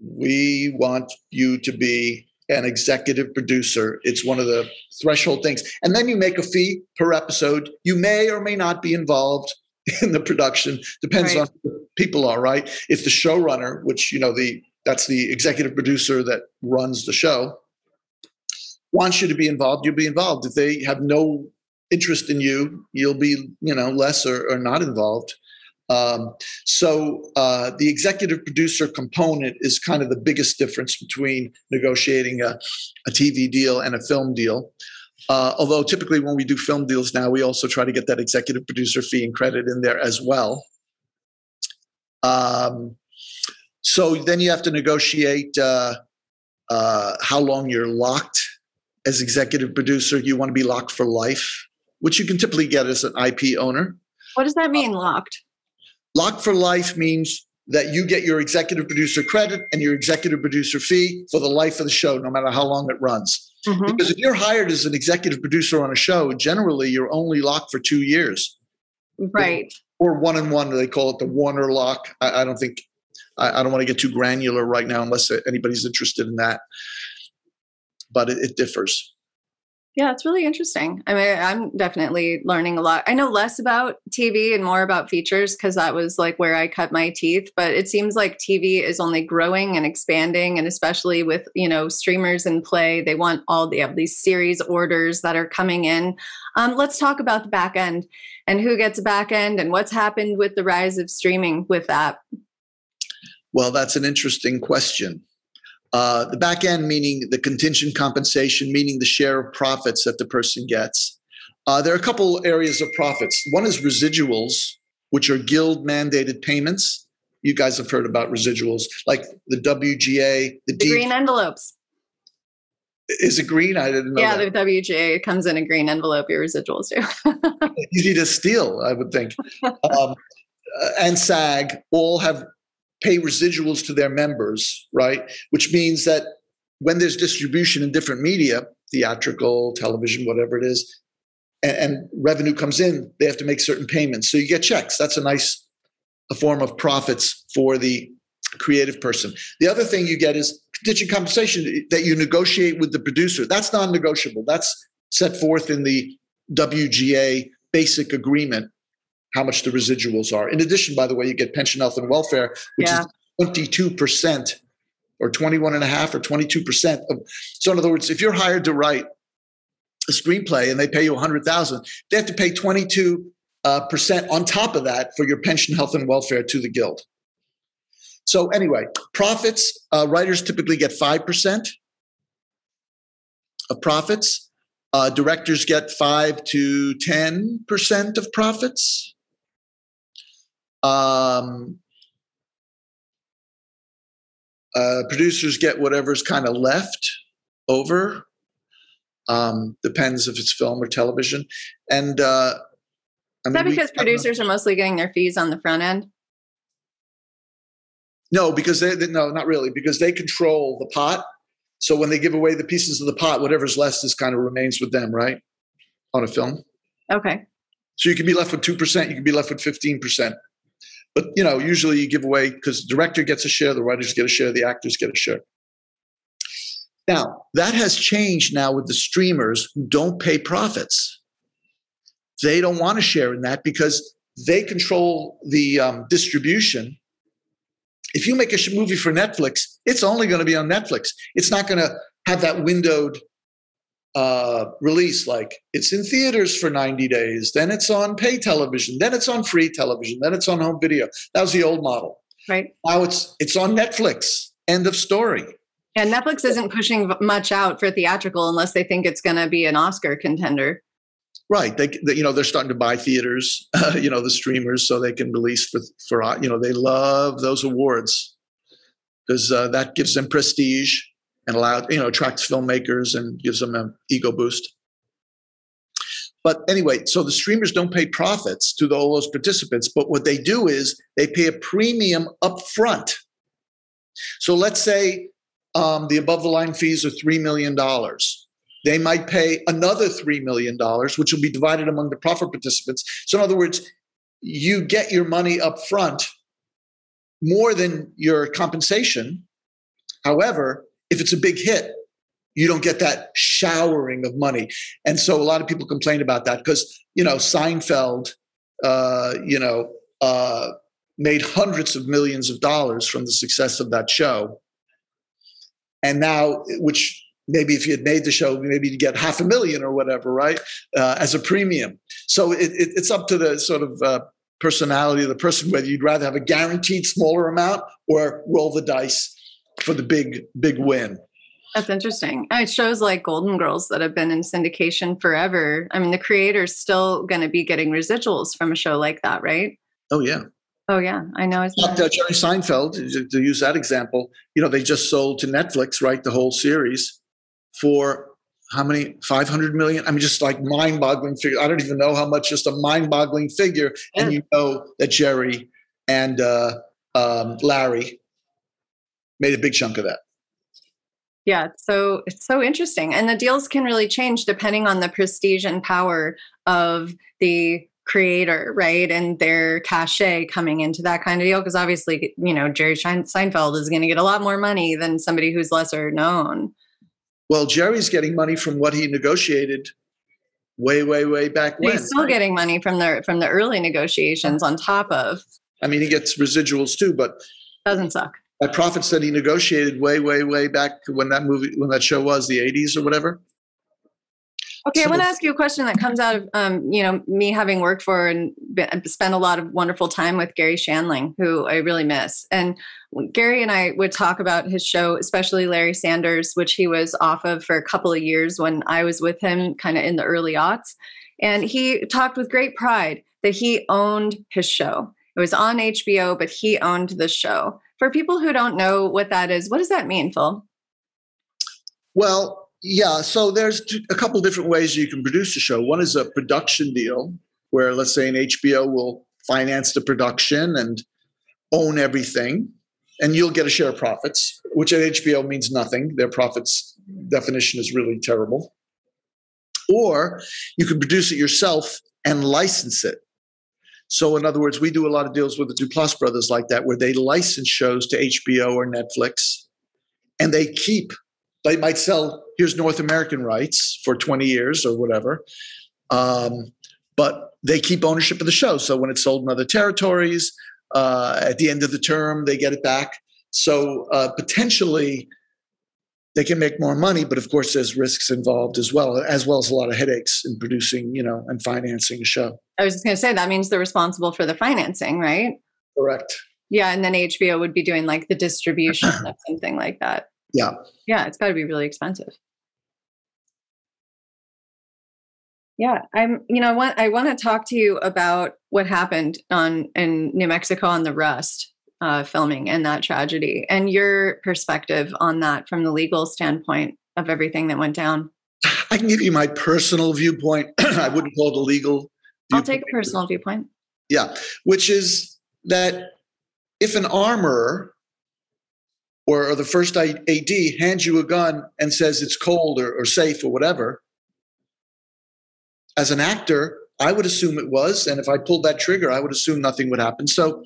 E: We want you to be an executive producer. It's one of the threshold things. And then you make a fee per episode. You may or may not be involved in the production, depends right. on who people are, right? If the showrunner, which you know the that's the executive producer that runs the show, wants you to be involved, you'll be involved. If they have no interest in you, you'll be, you know, less or, or not involved. Um, so uh, the executive producer component is kind of the biggest difference between negotiating a, a TV deal and a film deal. Uh, although typically when we do film deals now, we also try to get that executive producer fee and credit in there as well. Um, so then you have to negotiate uh, uh how long you're locked as executive producer. You want to be locked for life, which you can typically get as an IP owner.
C: What does that mean, locked?
E: Lock for life means that you get your executive producer credit and your executive producer fee for the life of the show, no matter how long it runs. Mm-hmm. Because if you're hired as an executive producer on a show, generally you're only locked for two years.
C: Right.
E: Or one and one, they call it the Warner lock. I, I don't think, I, I, don't want to get too granular right now unless anybody's interested in that. But it, it differs.
C: Yeah, it's really interesting. I mean, I'm definitely learning a lot. I know less about TV and more about features because that was like where I cut my teeth. But it seems like TV is only growing and expanding, and especially with you know streamers in play, they want all the have these series orders that are coming in. Um, let's talk about the back end and who gets a back end and what's happened with the rise of streaming with that.
E: Well, that's an interesting question. Uh, the back end, meaning the contingent compensation, meaning the share of profits that the person gets. Uh, there are a couple areas of profits. One is residuals, which are guild mandated payments. You guys have heard about residuals, like the WGA,
C: the, the D- green envelopes.
E: Is it green? I didn't know.
C: Yeah, that. the WGA comes in a green envelope. Your residuals do.
E: Easy to steal, I would think. Um, uh, and SAG all have pay residuals to their members, right? Which means that when there's distribution in different media, theatrical, television, whatever it is, and, and, revenue comes in, they have to make certain payments. So you get checks. That's a nice a form of profits for the creative person. The other thing you get is contingent compensation that you negotiate with the producer. That's non-negotiable. That's set forth in the WGA basic agreement how much the residuals are. In addition, by the way, you get pension, health, and welfare, which
C: Yeah.
E: is 22% or 21 and a half or 22% of so in other words if you're hired to write a screenplay and they pay you 100000 they have to pay 22 uh, percent on top of that for your pension health and welfare to the guild so anyway profits uh, writers typically get 5% of profits uh, directors get 5 to 10% of profits um, uh, producers get whatever's kind of left over. Um, depends if it's film or television. And uh, I
C: Is that
E: we-
C: because producers are mostly getting their fees on the front end?
E: No, because they, they no, not really, because they control the pot. So when they give away the pieces of the pot, whatever's left is kind of remains with them, right? On a film.
C: Okay.
E: So you can be left with two percent, you can be left with fifteen percent. But you know, usually you give away because the director gets a share, the writers get a share, the actors get a share. Now that has changed now with the streamers who don't pay profits. They don't want to share in that because they control the um, distribution. If you make a movie for Netflix, it's only going to be on Netflix. It's not going to have that windowed uh, release. Like it's in theaters for 90 days then it's on pay television then it's on free television then it's on home video. That was the old model.
C: Right.
E: now it's it's on netflix. End of story.
C: And Netflix isn't pushing much out for theatrical unless they think it's going to be an Oscar contender.
E: right they, they you know they're starting to buy theaters uh, you know the streamers so they can release for for you know they love those awards because uh, that gives them prestige and allows you know attracts filmmakers and gives them an ego boost. But anyway so the streamers don't pay profits to the, all those participants but what they do is they pay a premium up front so let's say um, the above the line fees are $3 million they might pay another $3 million which will be divided among the profit participants. So in other words you get your money up front more than your compensation. However if it's a big hit you don't get that showering of money. And so a lot of people complain about that because you know seinfeld uh, you know uh, made hundreds of millions of dollars from the success of that show. And now which maybe if you had made the show maybe you'd get half a million or whatever right uh, as a premium. So it, it, it's up to the sort of uh, personality of the person whether you'd rather have a guaranteed smaller amount or roll the dice for the big big win
C: That's interesting. I mean, shows like Golden Girls that have been in syndication forever. I mean, the creator's still going to be getting residuals from a show like that, right?
E: oh yeah
C: Oh yeah, I know. It's
E: uh, Jerry Seinfeld, to, to use that example, you know, they just sold to Netflix, right, the whole series for how many? 500 million? I mean, just like mind boggling figure. I don't even know how much, just a mind boggling figure. And you know that Jerry and uh, um, Larry made a big chunk of that.
C: Yeah, it's so it's so interesting, and the deals can really change depending on the prestige and power of the creator, right, and their cachet coming into that kind of deal. Because obviously, you know, Jerry Seinfeld is going to get a lot more money than somebody who's lesser known.
E: Well, Jerry's getting money from what he negotiated way, way, way back when.
C: He's still getting money from the from the early negotiations on top of.
E: I mean, he gets residuals too, but
C: Doesn't suck.
E: That profits that he negotiated way, way, way back when that movie, when that show was the 80s or whatever.
C: Okay, I want to ask you a question that comes out of um, you know me having worked for and spent a lot of wonderful time with Garry Shandling, who I really miss. And Garry and I would talk about his show, especially Larry Sanders, which he was off of for a couple of years when I was with him, kind of in the early aughts. And he talked with great pride that he owned his show. It was on HBO, but he owned the show. For people who don't know what that is, what does that mean, Phil?
E: Well, yeah. So there's a couple different ways you can produce a show. One is a production deal, where let's say an HBO will finance the production and own everything, and you'll get a share of profits, which at HBO means nothing. Their profits definition is really terrible. Or you can produce it yourself and license it. So, in other words, we do a lot of deals with the Duplass brothers like that, where they license shows to HBO or Netflix, and they keep they might sell here's north american rights for 20 years or whatever um, but they keep ownership of the show. So when it's sold in other territories, uh, at the end of the term, they get it back. So uh, potentially they can make more money, but of course there's risks involved as well, as well as a lot of headaches in producing, you know, and financing a show.
C: I was just going to say that means they're responsible for the financing, right?
E: Correct.
C: Yeah, and then HBO would be doing like the distribution of something like that.
E: Yeah.
C: Yeah, it's got to be really expensive. Yeah, I'm. You know, I want I want to talk to you about what happened on in New Mexico on the Rust uh, filming and that tragedy, and your perspective on that from the legal standpoint of everything that went down.
E: I can give you my personal viewpoint. I wouldn't call it a legal.
C: I'll take a personal viewpoint.
E: Yeah, which is that if an armorer or, or the first AD hands you a gun and says it's cold or, or safe or whatever, as an actor, I would assume it was. And if I pulled that trigger, I would assume nothing would happen. So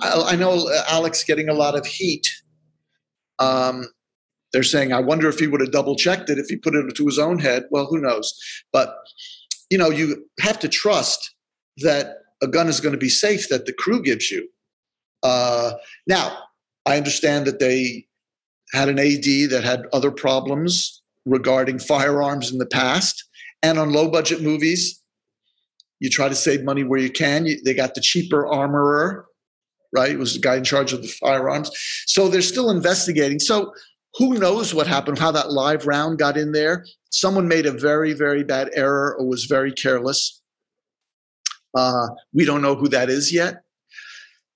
E: I, I know Alec's getting a lot of heat. Um, they're saying, I wonder if he would have double checked it if he put it into his own head. Well, who knows? But, you know, you have to trust that a gun is going to be safe that the crew gives you. Uh, now, I understand that they had an AD that had other problems regarding firearms in the past. And on low budget movies, you try to save money where you can. You, they got the cheaper armorer, right? It was the guy in charge of the firearms. So they're still investigating. So who knows what happened, how that live round got in there? Someone made a very, very bad error or was very careless. Uh, we don't know who that is yet.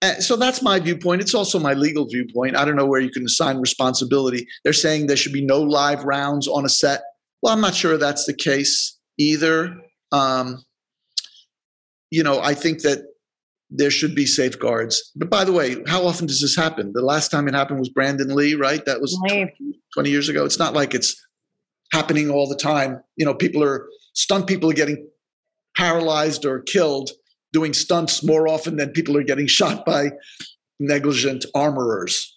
E: Uh, so that's my viewpoint. It's also my legal viewpoint. I don't know where you can assign responsibility. They're saying there should be no live rounds on a set. Well, I'm not sure that's the case either. Um, you know, I think that there should be safeguards. But by the way, how often does this happen? The last time it happened was Brandon Lee, right? That was 20, 20 years ago. It's not like it's happening all the time. You know, people are stunt people are getting paralyzed or killed doing stunts more often than people are getting shot by negligent armorers.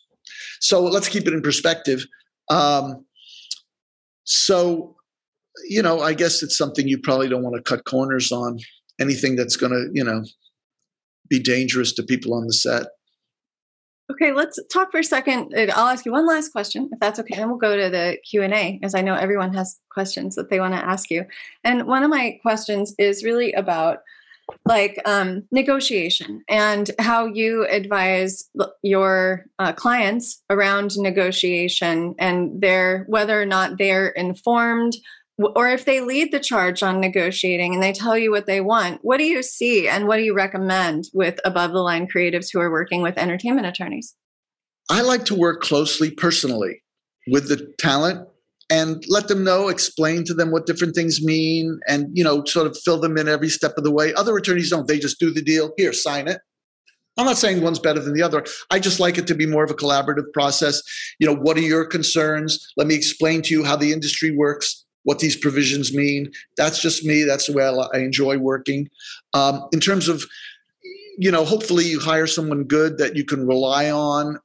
E: So let's keep it in perspective. Um, so, you know, I guess it's something you probably don't want to cut corners on. Anything that's going to, you know, be dangerous to people on the set.
C: Okay, let's talk for a second. Uh, I'll ask you one last question, if that's okay, and we'll go to the Q and A, as I know everyone has questions that they want to ask you. And one of my questions is really about like um, negotiation and how you advise your uh, clients around negotiation and their whether or not they're informed or if they lead the charge on negotiating and they tell you what they want what do you see and what do you recommend with above the line creatives who are working with entertainment attorneys
E: i like to work closely personally with the talent and let them know, explain to them what different things mean, and you know, sort of fill them in every step of the way. Other attorneys don't; they just do the deal. Here, sign it. I'm not saying one's better than the other. I just like it to be more of a collaborative process. You know, what are your concerns? Let me explain to you how the industry works, what these provisions mean. That's just me. That's the way I, enjoy working. Um, in terms of, you know, hopefully you hire someone good that you can rely on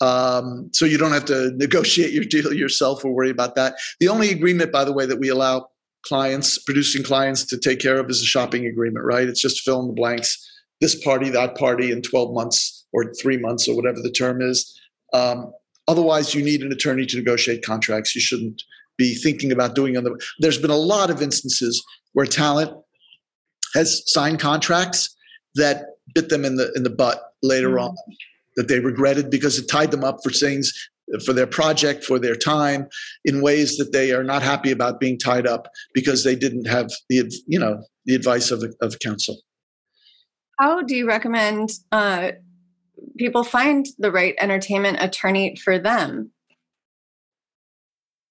E: um, so you don't have to negotiate your deal yourself or worry about that. The only agreement, by the way, that we allow clients, producing clients, to take care of is a shopping agreement, right? It's just fill in the blanks. This party, that party, in 12 months or three months or whatever the term is. Um, otherwise, you need an attorney to negotiate contracts. You shouldn't be thinking about doing on the. There's been a lot of instances where talent has signed contracts that bit them in the in the butt later mm-hmm. on that they regretted because it tied them up for things for their project, for their time, in ways that they are not happy about being tied up because they didn't have the you know the advice of of counsel.
C: How do you recommend uh, people find the right entertainment attorney for them?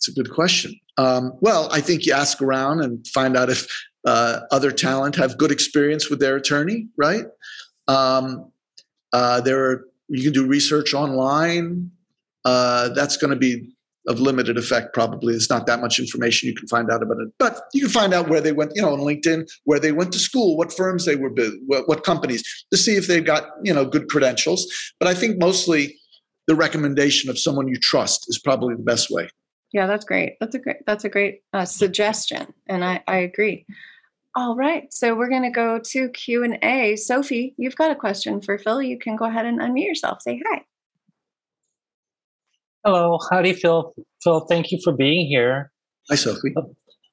E: It's a good question. Um, well, I think you ask around and find out if uh, other talent have good experience with their attorney, right? Um, uh, there are you can do research online. Uh, that's going to be of limited effect. Probably, there's not that much information you can find out about it, but you can find out where they went. You know, on LinkedIn, where they went to school, what firms they were, what, what companies, to see if they've got you know good credentials. But I think mostly the recommendation of someone you trust is probably the best way.
C: Yeah, that's great. That's a great. That's a great uh, suggestion, and I, I agree. All right, so we're going to go to Q and A. Sophie, you've got a question for Phil. You can go ahead and unmute yourself. Say hi.
G: Hello, howdy, Phil. Phil, thank you for being here.
E: Hi, Sophie.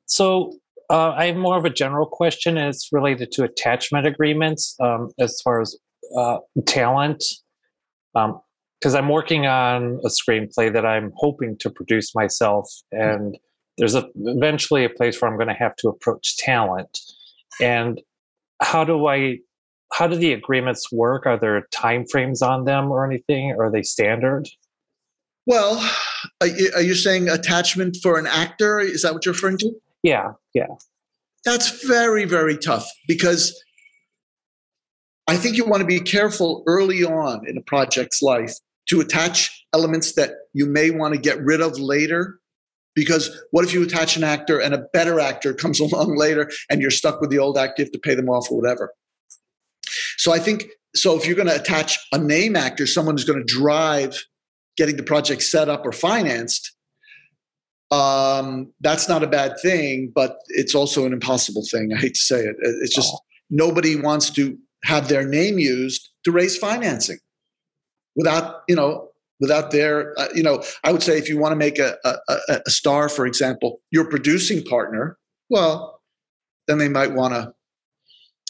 G: So, uh, I have more of a general question. And it's related to attachment agreements um, as far as uh, talent. Because I'm working on a screenplay that I'm hoping to produce myself, hmm. and there's a, eventually a place where I'm going to have to approach talent. And how do I? How do the agreements work? Are there time frames on them or anything? Are they standard?
E: Well, are you saying attachment for an actor? Is that what you're referring to?
G: Yeah, yeah.
E: That's very, very tough because I think you want to be careful early on in a project's life to attach elements that you may want to get rid of later. Because what if you attach an actor and a better actor comes along later and you're stuck with the old actor, you have to pay them off or whatever. So I think so if you're going to attach a name actor, someone who's going to drive getting the project set up or financed, um, that's not a bad thing, but it's also an impossible thing. I hate to say it. It's just oh. nobody wants to have their name used to raise financing without, you know, without their, uh, you know, I would say if you want to make a, a, a star, for example, your producing partner, well, then they might want to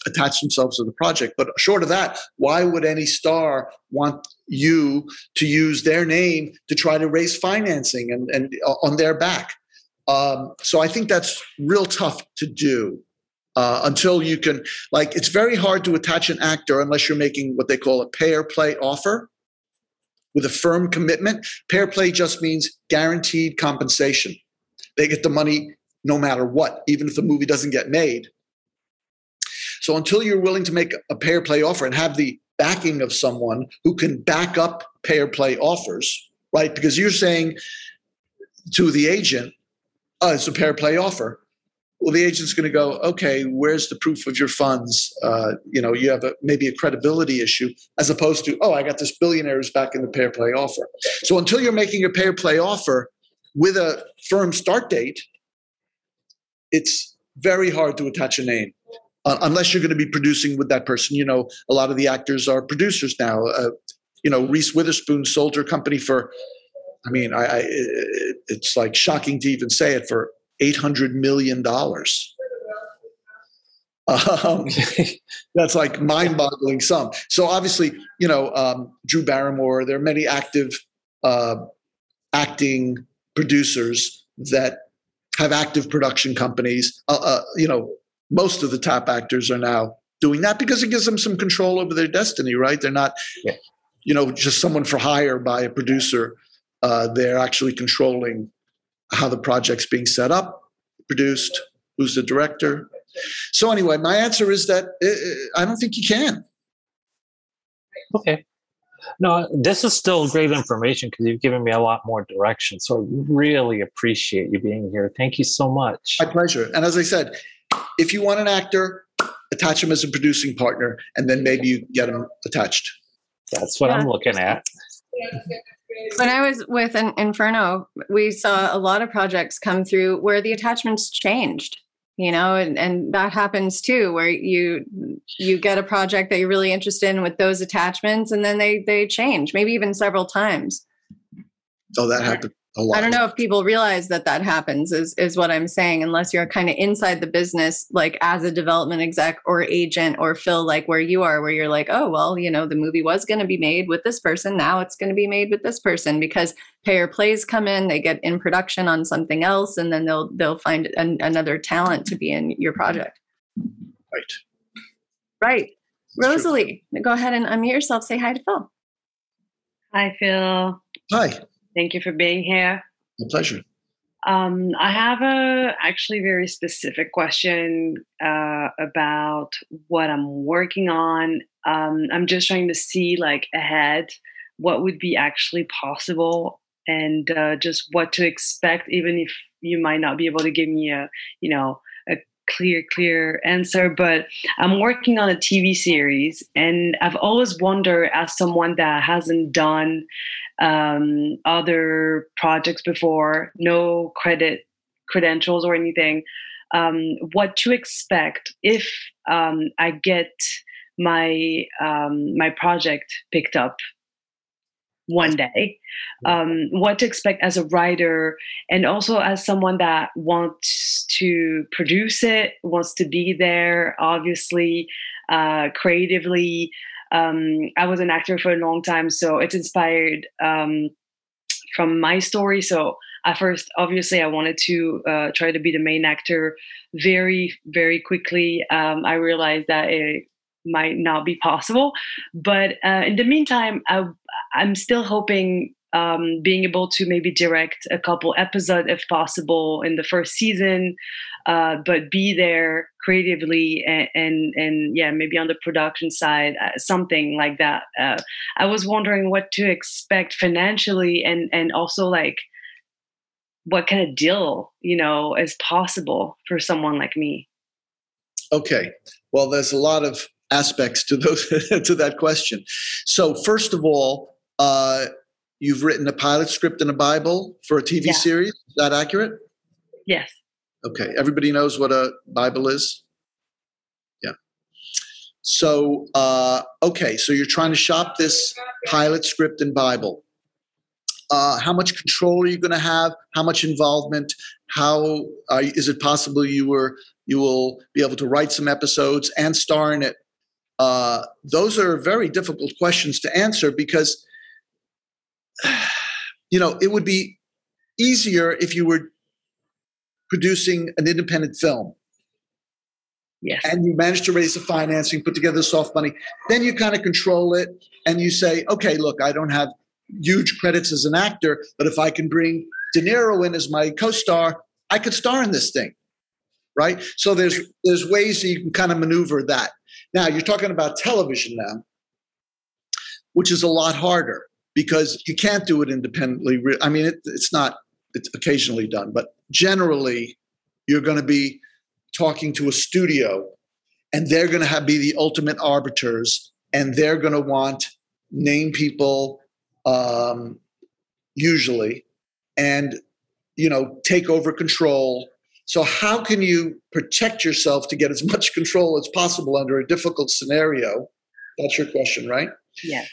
E: attach themselves to the project. But short of that, why would any star want you to use their name to try to raise financing and, and uh, on their back? Um, so I think that's real tough to do. Uh, until you can, like, it's very hard to attach an actor unless you're making what they call a pay or play offer with a firm commitment. Pay or play just means guaranteed compensation. They get the money no matter what, even if the movie doesn't get made. So until you're willing to make a pay or play offer and have the backing of someone who can back up pay or play offers, right? Because you're saying to the agent, oh, it's a pay or play offer. Well, the agent's going to go, okay, where's the proof of your funds? Uh, you know, you have a, maybe a credibility issue, as opposed to, oh, I got this billionaire who's back in the pay play offer. So until you're making a pay play offer with a firm start date, it's very hard to attach a name uh, unless you're going to be producing with that person. You know, a lot of the actors are producers now. Uh, you know, Reese Witherspoon sold her company for, I mean, I, I it's like shocking to even say it for eight hundred million dollars. Um, that's like mind-boggling sum. So obviously, you know, um, Drew Barrymore. There are many active uh, acting producers that have active production companies. Uh, uh, you know, most of the top actors are now doing that because it gives them some control over their destiny, right? They're not, yeah. you know, just someone for hire by a producer. Uh, they're actually controlling how the project's being set up, produced, who's the director. So anyway, my answer is that uh, I don't think you can.
G: Okay. No, this is still great information because you've given me a lot more direction. So I really appreciate you being here. Thank you so much.
E: My pleasure. And as I said, if you want an actor, attach him as a producing partner, and then maybe you get him attached.
G: That's what yeah. I'm looking at.
C: When I was with an Inferno, we saw a lot of projects come through where the attachments changed. You know, and, and that happens too, where you you get a project that you're really interested in with those attachments, and then they they change, maybe even several times.
E: Oh, that happened.
C: I don't know if people realize that that happens is is what I'm saying unless you're kind of inside the business like as a development exec or agent or Phil like where you are where you're like oh well you know the movie was going to be made with this person now it's going to be made with this person because pay or plays come in they get in production on something else and then they'll they'll find an, another talent to be in your project.
E: Right.
C: Right. That's Rosalie, true. go ahead and unmute yourself say hi to Phil.
H: Hi Phil.
E: Hi.
H: Thank you for being here.
E: My pleasure.
H: Um, I have a actually very specific question uh, about what I'm working on. Um, I'm just trying to see like ahead what would be actually possible and uh, just what to expect, even if you might not be able to give me a you know clear clear answer. But I'm working on a TV series, and I've always wondered as someone that hasn't done um, other projects before, no credit credentials or anything. Um, what to expect if um, I get my um, my project picked up one day um, what to expect as a writer and also as someone that wants to produce it wants to be there obviously uh, creatively um, I was an actor for a long time, so it's inspired um, from my story. So at first, obviously, I wanted to uh, try to be the main actor. Very, very quickly, um, I realized that it might not be possible. But uh, in the meantime, I, I'm still hoping um, being able to maybe direct a couple episodes if possible in the first season, uh, but be there creatively and, and, and yeah, maybe on the production side, uh, something like that. Uh, I was wondering what to expect financially and and also like what kind of deal you know is possible for someone like me.
E: Okay, well, there's a lot of aspects to those to that question. So first of all. Uh, you've written a pilot script and a Bible for a TV yeah. series. Is that accurate?
H: Yes.
E: Okay. Everybody knows what a Bible is? Yeah. So, uh, okay. So you're trying to shop this pilot script and Bible. Uh, how much control are you going to have? How much involvement? How uh, is it possible you were you will be able to write some episodes and star in it? Uh, those are very difficult questions to answer because you know, it would be easier if you were producing an independent film.
H: Yes.
E: And you manage to raise the financing, put together the soft money. Then you kind of control it and you say, okay, look, I don't have huge credits as an actor, but if I can bring De Niro in as my co-star, I could star in this thing. Right? So there's there's ways that you can kind of maneuver that. Now you're talking about television now, which is a lot harder because you can't do it independently. I mean, it, it's not, it's occasionally done, but generally you're going to be talking to a studio and they're going to have, be the ultimate arbiters and they're going to want name people um, usually and you know take over control so how can you protect yourself to get as much control as possible under a difficult scenario that's your question right
H: yeah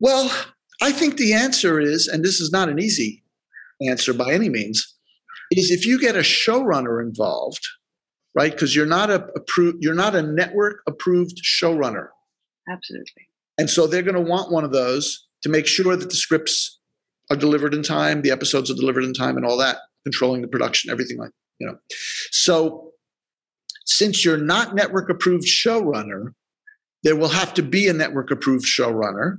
E: well I think the answer is, and this is not an easy answer by any means, is if you get a showrunner involved, right? Because you're not a approved, you're not a network approved showrunner.
H: Absolutely.
E: And so they're going to want one of those to make sure that the scripts are delivered in time, the episodes are delivered in time, and all that, controlling the production, everything like you know. So since you're not network approved showrunner, there will have to be a network approved showrunner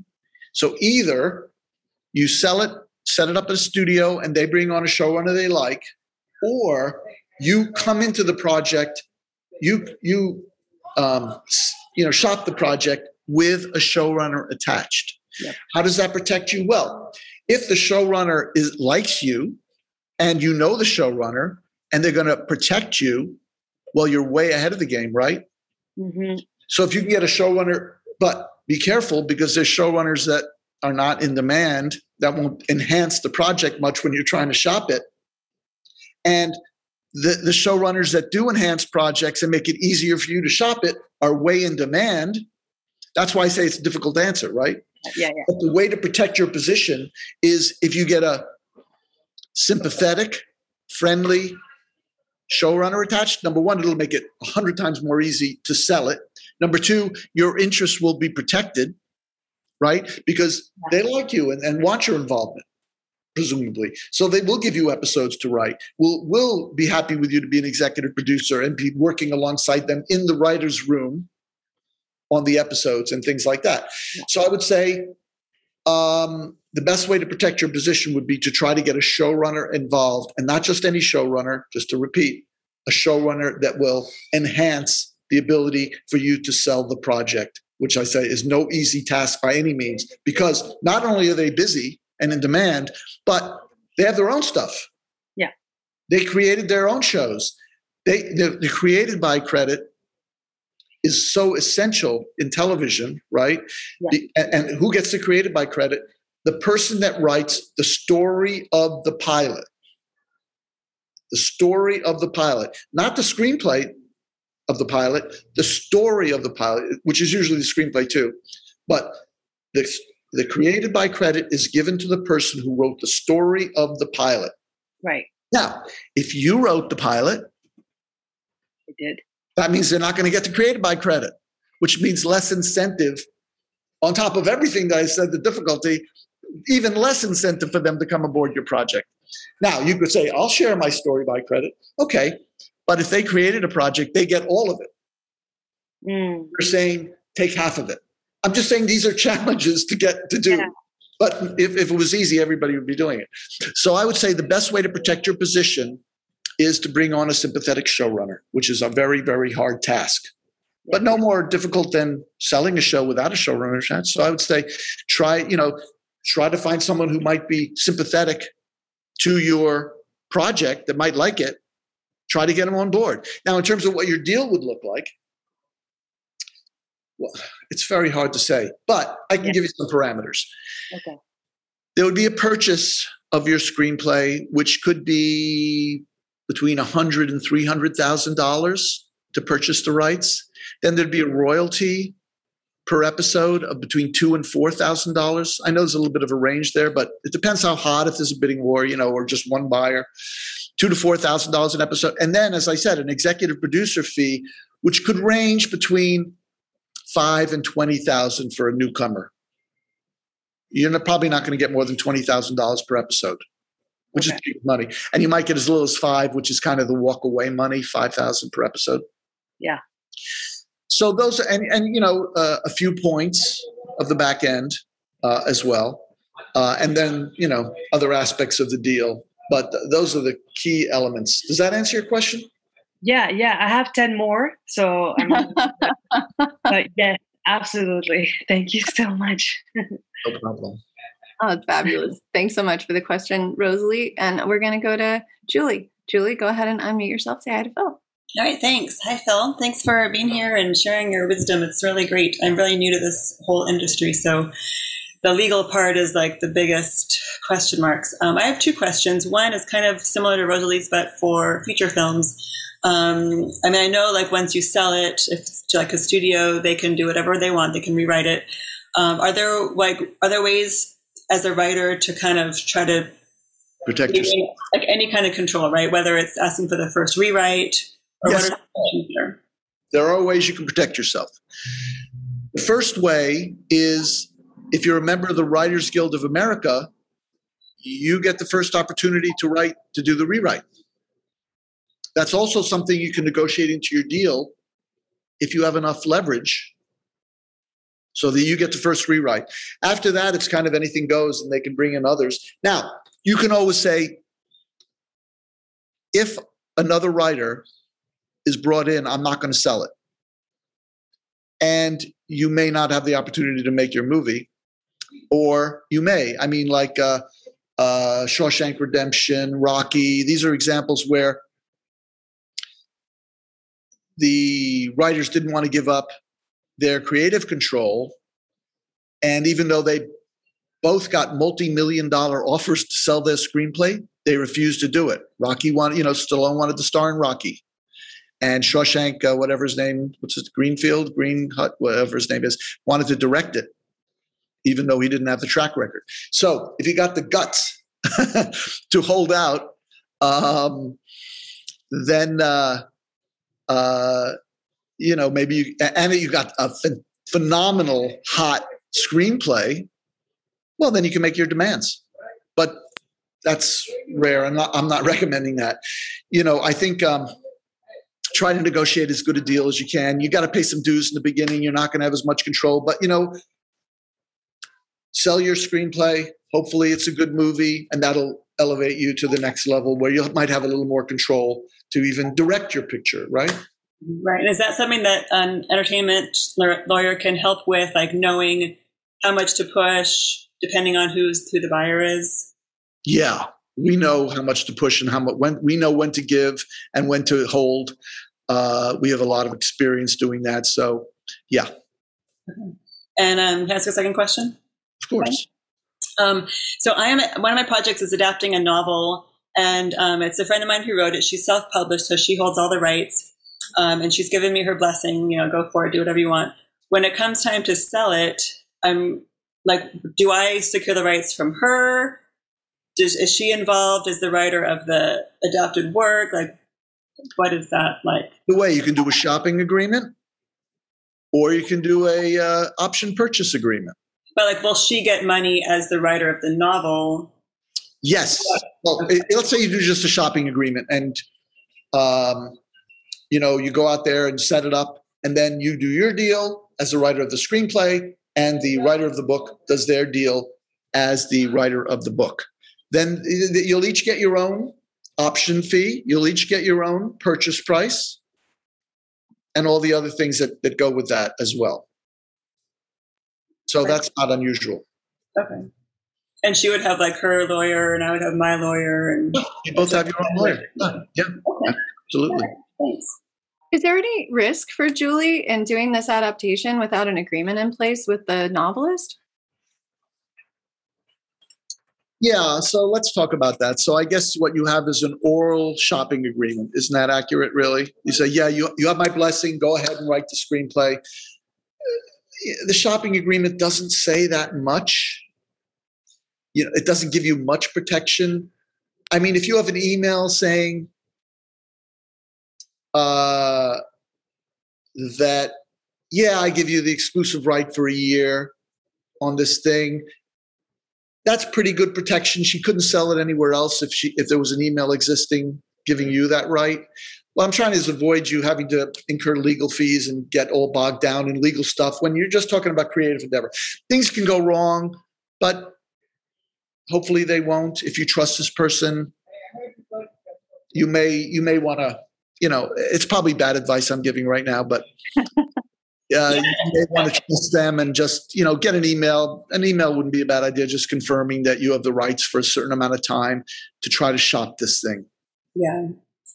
E: so either you sell it, set it up in a studio, and they bring on a showrunner they like, or you come into the project, you you um, you know shop the project with a showrunner attached. How does that protect you? Well, if the showrunner is likes you, and you know the showrunner, and they're going to protect you, well, you're way ahead of the game, right?
H: Mm-hmm.
E: So if you can get a showrunner, but be careful because there's showrunners that are not in demand that won't enhance the project much when you're trying to shop it and the, the showrunners that do enhance projects and make it easier for you to shop it are way in demand that's why i say it's a difficult answer right
H: yeah, yeah.
E: but the way to protect your position is if you get a sympathetic friendly showrunner attached number one it'll make it 100 times more easy to sell it Number two, your interests will be protected, right? Because they like you and, and want your involvement, presumably. So they will give you episodes to write. We'll, will be happy with you to be an executive producer and be working alongside them in the writer's room on the episodes and things like that. So I would say um, the best way to protect your position would be to try to get a showrunner involved, and not just any showrunner, just to repeat, a showrunner that will enhance the ability for you to sell the project, which I say is no easy task by any means, because not only are they busy and in demand, but they have their own stuff.
H: Yeah.
E: They created their own shows. They, they're created by credit is so essential in television, right?
H: Yeah.
E: The- and, and who gets to create it by credit? The person that writes the story of the pilot. The story of the pilot, not the screenplay of the pilot, the story of the pilot, which is usually the screenplay too. But the, the created by credit is given to the person who wrote the story of the pilot.
H: Right.
E: Now, if you wrote the pilot,
H: I did.
E: that means they're not going to get the created by credit, which means less incentive on top of everything that I said, the difficulty, even less incentive for them to come aboard your project. Now, you could say, I'll share my story by credit. Okay. But if they created a project, they get all of it.
H: Mm.
E: You're saying take half of it. I'm just saying these are challenges to get to do.
H: Yeah.
E: But if, if it was easy, everybody would be doing it. So I would say the best way to protect your position is to bring on a sympathetic showrunner, which is a very, very hard task. But no more difficult than selling a show without a showrunner. So I would say try, you know, try to find someone who might be sympathetic to your project that might like it. Try to get them on board. Now, in terms of what your deal would look like, well, it's very hard to say, but I can
H: Yeah.
E: give you some parameters.
H: Okay.
E: There would be a purchase of your screenplay, which could be between a hundred and three hundred thousand dollars to purchase the rights. Then there'd be a royalty per episode of between two and four thousand dollars. I know there's a little bit of a range there, but it depends how hot if there's a bidding war, you know, or just one buyer. Two to four thousand dollars an episode, and then, as I said, an executive producer fee, which could range between five and twenty thousand for a newcomer. You're not- probably not going to get more than twenty thousand dollars per episode, which
H: Okay.
E: is money, and you might get as little as five, which is kind of the walk away money, five thousand per episode.
H: Yeah.
E: So those and and you know uh, a few points of the back end uh, as well, uh, and then you know other aspects of the deal. But th- those are the key elements. Does that answer your question?
H: Yeah, yeah. I have 10 more. So I'm but yeah, absolutely. Thank you so much.
E: No problem.
C: Oh, it's fabulous. Thanks so much for the question, Rosalie. And we're going to go to Julie. Julie, go ahead and unmute yourself. Say hi to Phil.
I: All right, thanks. Hi, Phil. Thanks for being here and sharing your wisdom. It's really great. I'm really new to this whole industry, so the legal part is like the biggest question marks. Um, I have two questions. One is kind of similar to Rosalie's, but for feature films. Um, I mean, I know like once you sell it, if it's to like a studio, they can do whatever they want. They can rewrite it. Um, are there like are there ways as a writer to kind of try to
E: Protect yourself.
I: like any kind of control, right? Whether it's asking for the first rewrite
E: Yes.
I: what are the options there?
E: There are ways you can protect yourself. The first way is if you're a member of the Writers Guild of America, you get the first opportunity to write to do the rewrite. That's also something you can negotiate into your deal if you have enough leverage so that you get the first rewrite. After that, it's kind of anything goes and they can bring in others. Now, you can always say, if another writer is brought in, I'm not going to sell it. And you may not have the opportunity to make your movie, or you may. I mean, like uh, uh, Shawshank Redemption, Rocky, these are examples where the writers didn't want to give up their creative control. And even though they both got multi-million dollar offers to sell their screenplay, they refused to do it. Rocky wanted, you know, Stallone wanted to star in Rocky. And Shawshank, uh, whatever his name, what's his Greenfield, Green Hut, whatever his name is, wanted to direct it, even though he didn't have the track record. So if you got the guts to hold out, um, then uh, uh, you know maybe you and you got a ph- phenomenal hot screenplay. Well, then you can make your demands, but that's rare. I'm not. I'm not recommending that. You know, I think. Um, try to negotiate as good a deal as you can. You got to pay some dues in the beginning. You're not going to have as much control, but you know, sell your screenplay. Hopefully, it's a good movie, and that'll elevate you to the next level where you might have a little more control to even direct your picture, right?
I: Right. And is that something that an entertainment lawyer can help with, like knowing how much to push depending on who's who the buyer is?
E: Yeah, we know how much to push and how much when we know when to give and when to hold. Uh, we have a lot of experience doing that. So, yeah.
I: And um, can I ask a second question?
E: Of course.
I: Um, so I am one of my projects is adapting a novel, and um, it's a friend of mine who wrote it. She's self-published, so she holds all the rights, um, and she's given me her blessing. You know, go for it, do whatever you want. When it comes time to sell it, I'm like, do I secure the rights from her? Does, is she involved as the writer of the adapted work? Like, what is that like?
E: The way you can do a shopping agreement, or you can do a uh, option purchase agreement.
I: But like, will she get money as the writer of the novel?
E: Yes. Well, let's say you do just a shopping agreement, and um, you know you go out there and set it up, and then you do your deal as the writer of the screenplay, and the writer of the book does their deal as the writer of the book. Then you'll each get your own option fee. You'll each get your own purchase price, and all the other things that, that go with that as well. So that's not unusual.
I: Okay. And she would have like her lawyer, and I would have my lawyer, and
E: you both have your own lawyer. Yeah, okay. absolutely.
I: Thanks.
C: Is there any risk for Julie in doing this adaptation without an agreement in place with the novelist?
E: Yeah, so let's talk about that. So I guess what you have is an oral shopping agreement. Isn't that accurate, really? You say, yeah, you, you have my blessing. Go ahead and write the screenplay. The shopping agreement doesn't say that much. You know, it doesn't give you much protection. I mean, if you have an email saying, uh, that yeah, I give you the exclusive right for a year on this thing. That's pretty good protection. She couldn't sell it anywhere else if she if there was an email existing giving you that right. What I'm trying to avoid you having to incur legal fees and get all bogged down in legal stuff when you're just talking about creative endeavor. Things can go wrong, but hopefully they won't. If you trust this person, you may you may want to you know, it's probably bad advice I'm giving right now, but uh, you may want to trust them and just, you know, get an email. An email wouldn't be a bad idea, just confirming that you have the rights for a certain amount of time to try to shop this thing.
I: Yeah.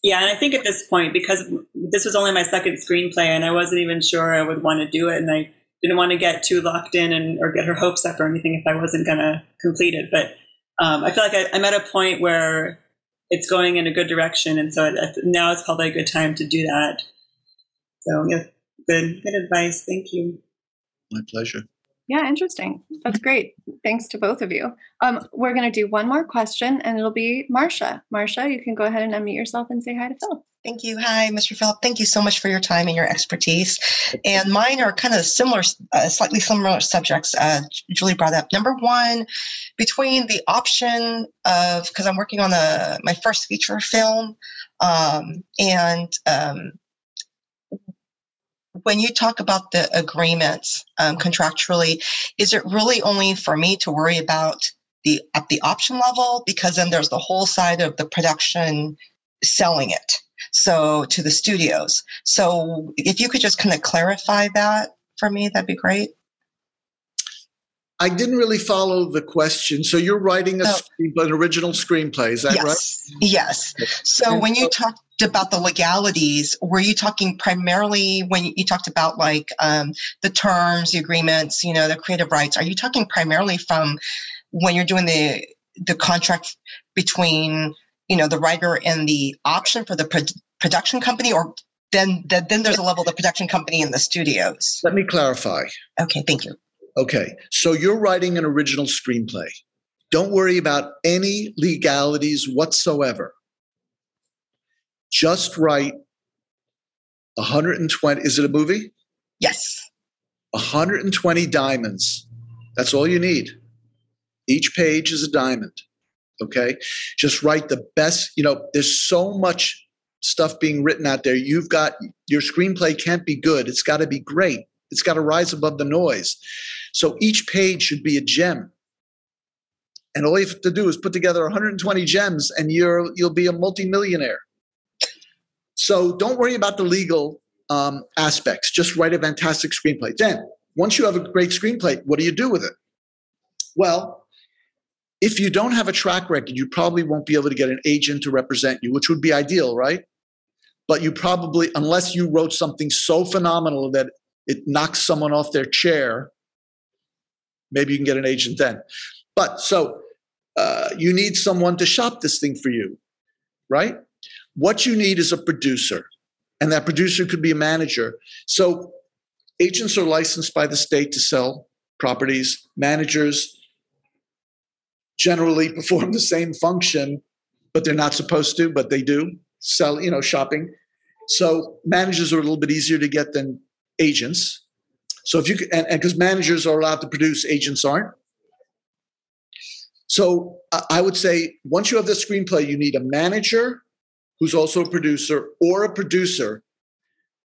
I: Yeah. And I think at this point, because this was only my second screenplay and I wasn't even sure I would want to do it. And I didn't want to get too locked in and or get her hopes up or anything if I wasn't going to complete it. But um, I feel like I, I'm at a point where it's going in a good direction. And so now it's probably a good time to do that. So yeah, good, good advice. Thank you.
E: My pleasure.
C: Yeah, interesting. That's great. Thanks to both of you. Um, we're going to do one more question, and it'll be Marcia. Marcia, you can go ahead and unmute yourself and say hi to Phil.
J: Thank you. Hi, Mr. Philip. Thank you so much for your time and your expertise. And mine are kind of similar, uh, slightly similar subjects. Uh, Julie brought up number one, between the option of because I'm working on the my first feature film, um, and um, when you talk about the agreements um, contractually, is it really only for me to worry about the at the option level? Because then there's the whole side of the production selling it so to the studios. So if you could just kind of clarify that for me, that'd be great.
E: I didn't really follow the question. So you're writing a oh. screen, an original screenplay, is that
J: yes.
E: right?
J: Yes. So when you talked about the legalities, were you talking primarily when you talked about like um, the terms, the agreements, you know, the creative rights? Are you talking primarily from when you're doing the the contract between you know the writer and the option for the pro- production company, or then then there's a level of the production company and the studios?
E: Let me clarify.
J: Okay, thank you.
E: Okay, so you're writing an original screenplay. Don't worry about any legalities whatsoever. Just write 120. Is it a movie?
J: Yes.
E: 120 diamonds. That's all you need. Each page is a diamond. Okay. Just write the best. You know, there's so much stuff being written out there. You've got your screenplay can't be good, it's got to be great. It's got to rise above the noise. So each page should be a gem. And all you have to do is put together 120 gems and you're you'll be a multimillionaire. So don't worry about the legal um, aspects. Just write a fantastic screenplay. Then, once you have a great screenplay, what do you do with it? Well, if you don't have a track record, you probably won't be able to get an agent to represent you, which would be ideal, right? But you probably, unless you wrote something so phenomenal that it knocks someone off their chair, maybe you can get an agent then. But so uh, you need someone to shop this thing for you, right? What you need is a producer, and that producer could be a manager. So agents are licensed by the state to sell properties. Managers generally perform the same function, but they're not supposed to, but they do sell, you know, shopping. So managers are a little bit easier to get than agents. So if you and because managers are allowed to produce, agents aren't. So I would say once you have the screenplay, you need a manager who's also a producer or a producer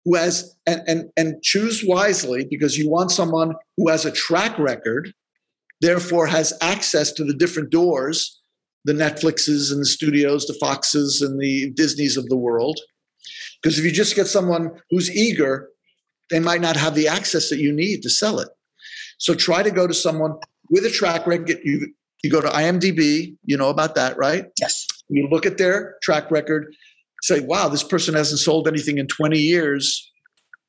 E: who has and and and choose wisely because you want someone who has a track record, therefore has access to the different doors, the Netflixes and the studios, the Foxes and the Disneys of the world. Because if you just get someone who's eager, they might not have the access that you need to sell it. So try to go to someone with a track record. You you go to IMDb, you know about that, right?
J: Yes.
E: You look at their track record, say, wow, this person hasn't sold anything in 20 years.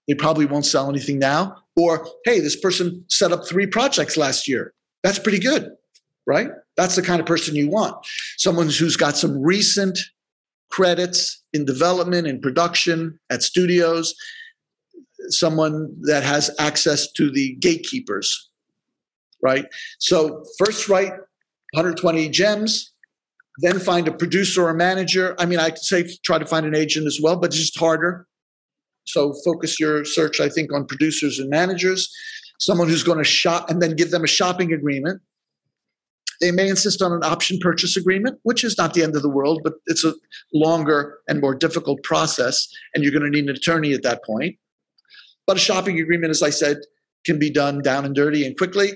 E: They probably won't sell anything now. Or, hey, this person set up three projects last year. That's pretty good, right? That's the kind of person you want. Someone who's got some recent credits in development and production at studios, someone that has access to the gatekeepers, right? So, first write 120 gems, then find a producer or a manager. I mean, I could say try to find an agent as well, but it's just harder. So focus your search, I think, on producers and managers, someone who's going to shop and then give them a shopping agreement. They may insist on an option purchase agreement, which is not the end of the world, but it's a longer and more difficult process, and you're going to need an attorney at that point. But a shopping agreement, as I said, can be done down and dirty and quickly,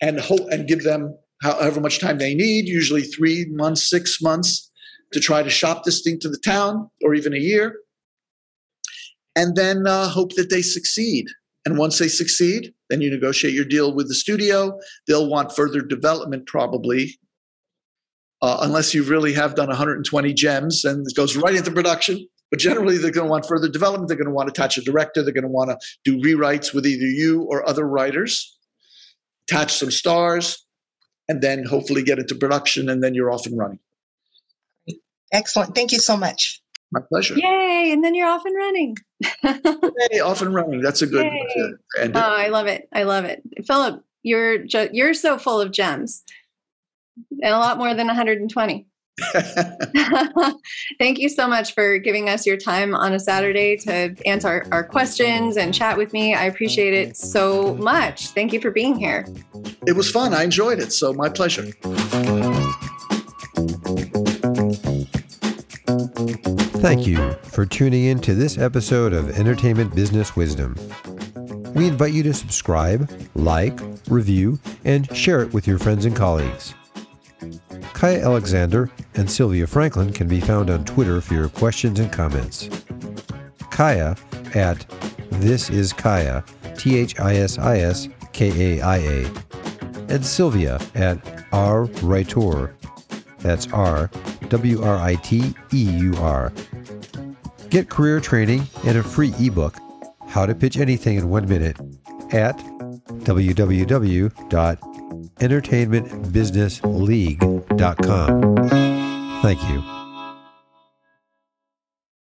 E: and hope and give them however much time they need, usually three months, six months, to try to shop this thing to the town, or even a year, and then uh, hope that they succeed. And once they succeed, then you negotiate your deal with the studio. They'll want further development, probably, uh, unless you really have done 120 gems and it goes right into production. But generally, they're going to want further development. They're going to want to attach a director. They're going to want to do rewrites with either you or other writers, attach some stars, and then hopefully get into production, and then you're off and running.
J: Excellent. Thank you so much.
E: My pleasure.
C: Yay! And then you're off and running.
E: hey, off and running. That's a good uh,
C: end. Oh, I love it. I love it. Philip, you're ju- you're so full of gems, and a lot more than 120. Thank you so much for giving us your time on a Saturday to answer our, our, questions and chat with me. I appreciate it so much. Thank you for being here.
E: It was fun. I enjoyed it. So, my pleasure.
B: Thank you for tuning in to this episode of Entertainment Business Wisdom. We invite you to subscribe, like, review, and share it with your friends and colleagues. Kaia Alexander and Sylvia Franklin can be found on Twitter for your questions and comments. Kaia at This Is Kaia, T H I S I S K A I A, and Sylvia at R Writeur, that's R W R I T E U R. Get career training and a free ebook, How to Pitch Anything in One Minute, at www entertainmentbusinessleague.com. Thank you.